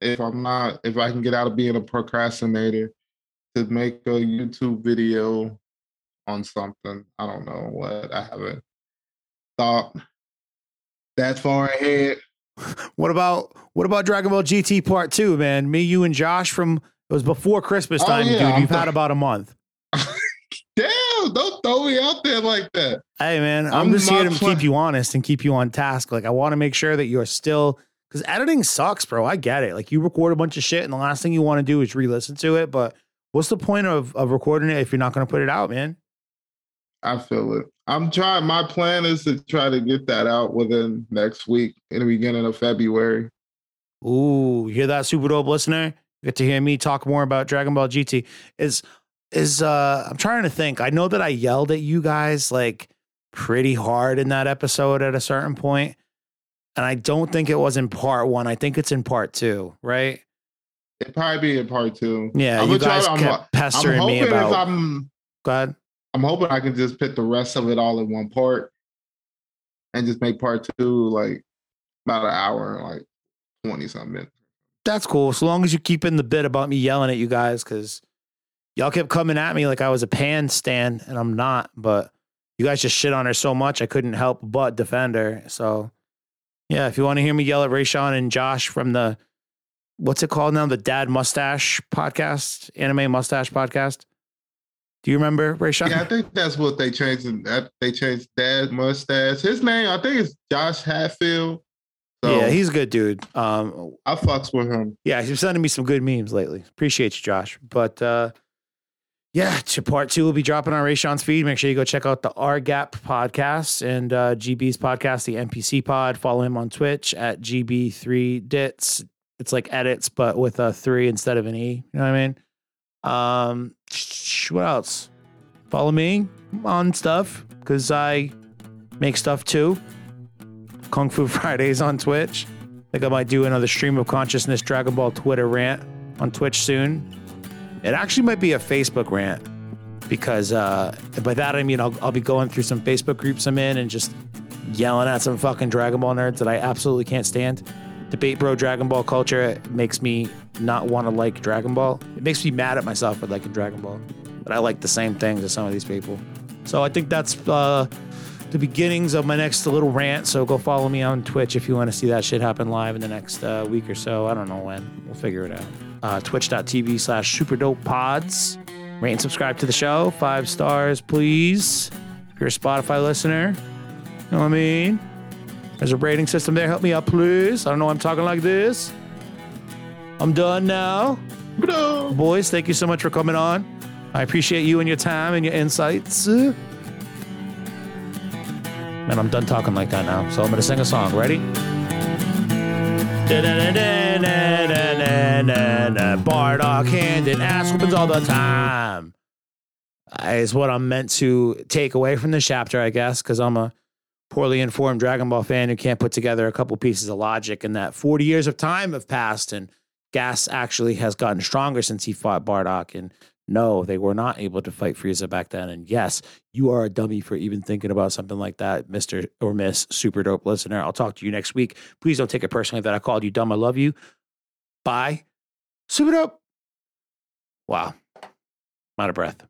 if I'm not, if I can get out of being a procrastinator, to make a YouTube video on something. I don't know what. I haven't thought that far ahead. What about what about Dragon Ball GT Part Two, man? Me, you, and Josh from it was before Christmas Oh, time, yeah, dude. I'm You've had th- about a month. Damn! Don't throw me out there like that. Hey man, I'm, I'm just here to keep you honest and keep you on task. Like I want to make sure that you're still because editing sucks, bro. I get it. Like you record a bunch of shit, and the last thing you want to do is re-listen to it. But what's the point of of recording it if you're not going to put it out, man? I feel it. I'm trying. My plan is to try to get that out within next week, in the beginning of February. Ooh, hear that, super dope listener? You get to hear me talk more about Dragon Ball GT. Is is uh I'm trying to think. I know that I yelled at you guys like pretty hard in that episode at a certain point, and I don't think it was in part one. I think it's in part two, right? It'd probably be in part two. Yeah, I'm you gonna try guys I'm- kept pestering I'm me about. if I'm Go ahead. I'm hoping I can just put the rest of it all in one part and just make part two like about an hour and like 20 something minutes. That's cool. So long as you keep in the bit about me yelling at you guys, because y'all kept coming at me like I was a pan stand, and I'm not. But you guys just shit on her so much, I couldn't help but defend her. So yeah, if you want to hear me yell at Raysean and Josh from the what's it called now, the Dad Mustache podcast, Anime Mustache podcast. Do you remember Raysean? Yeah, I think that's what they changed. in- That they changed Dad mustache. His name, I think, is Josh Hatfield. So yeah, he's a good dude. Um, I fucks with him. Yeah, he's sending me some good memes lately. Appreciate you, Josh. But uh yeah, to part two will be dropping on Raysean's feed. Make sure you go check out the R Gap podcast and uh, GB's podcast, the NPC Pod. Follow him on Twitch at GB3Dits. It's like edits, but with a three instead of an E. You know what I mean? Um, what else? Follow me on stuff because I make stuff too. Kung Fu Fridays on Twitch. I think I might do another stream of consciousness Dragon Ball Twitter rant on Twitch soon. It actually might be a Facebook rant because uh, by that I mean I'll, I'll be going through some Facebook groups I'm in and just yelling at some fucking Dragon Ball nerds that I absolutely can't stand. Debate bro Dragon Ball culture makes me not want to like Dragon Ball. It makes me mad at myself for liking Dragon Ball, but I like the same things as some of these people. So I think that's uh, the beginnings of my next little rant. So go follow me on Twitch if you want to see that shit happen live in the next uh, week or so. I don't know when. We'll figure it out uh, twitch.tv slash super dope pods. Rate and subscribe to the show. Five stars, please. If you're a Spotify listener, you know what I mean? There's a rating system there. Help me out, please. I don't know why I'm talking like this. I'm done now. Boys, thank you so much for coming on. I appreciate you and your time and your insights. Man, I'm done talking like that now. So I'm going to sing a song. Ready? Bardock hand and ass whoopings all the time. Is what I'm meant to take away from this chapter, I guess, because I'm a poorly informed Dragon Ball fan who can't put together a couple pieces of logic, and that 40 years of time have passed, and Gas actually has gotten stronger since he fought Bardock, and no, they were not able to fight Frieza back then. And yes, you are a dummy for even thinking about something like that, Mr. or Miss Super Dope listener. I'll talk to you next week. Please don't take it personally that I called you dumb. I love you. Bye. Super Dope. Wow. I'm out of breath.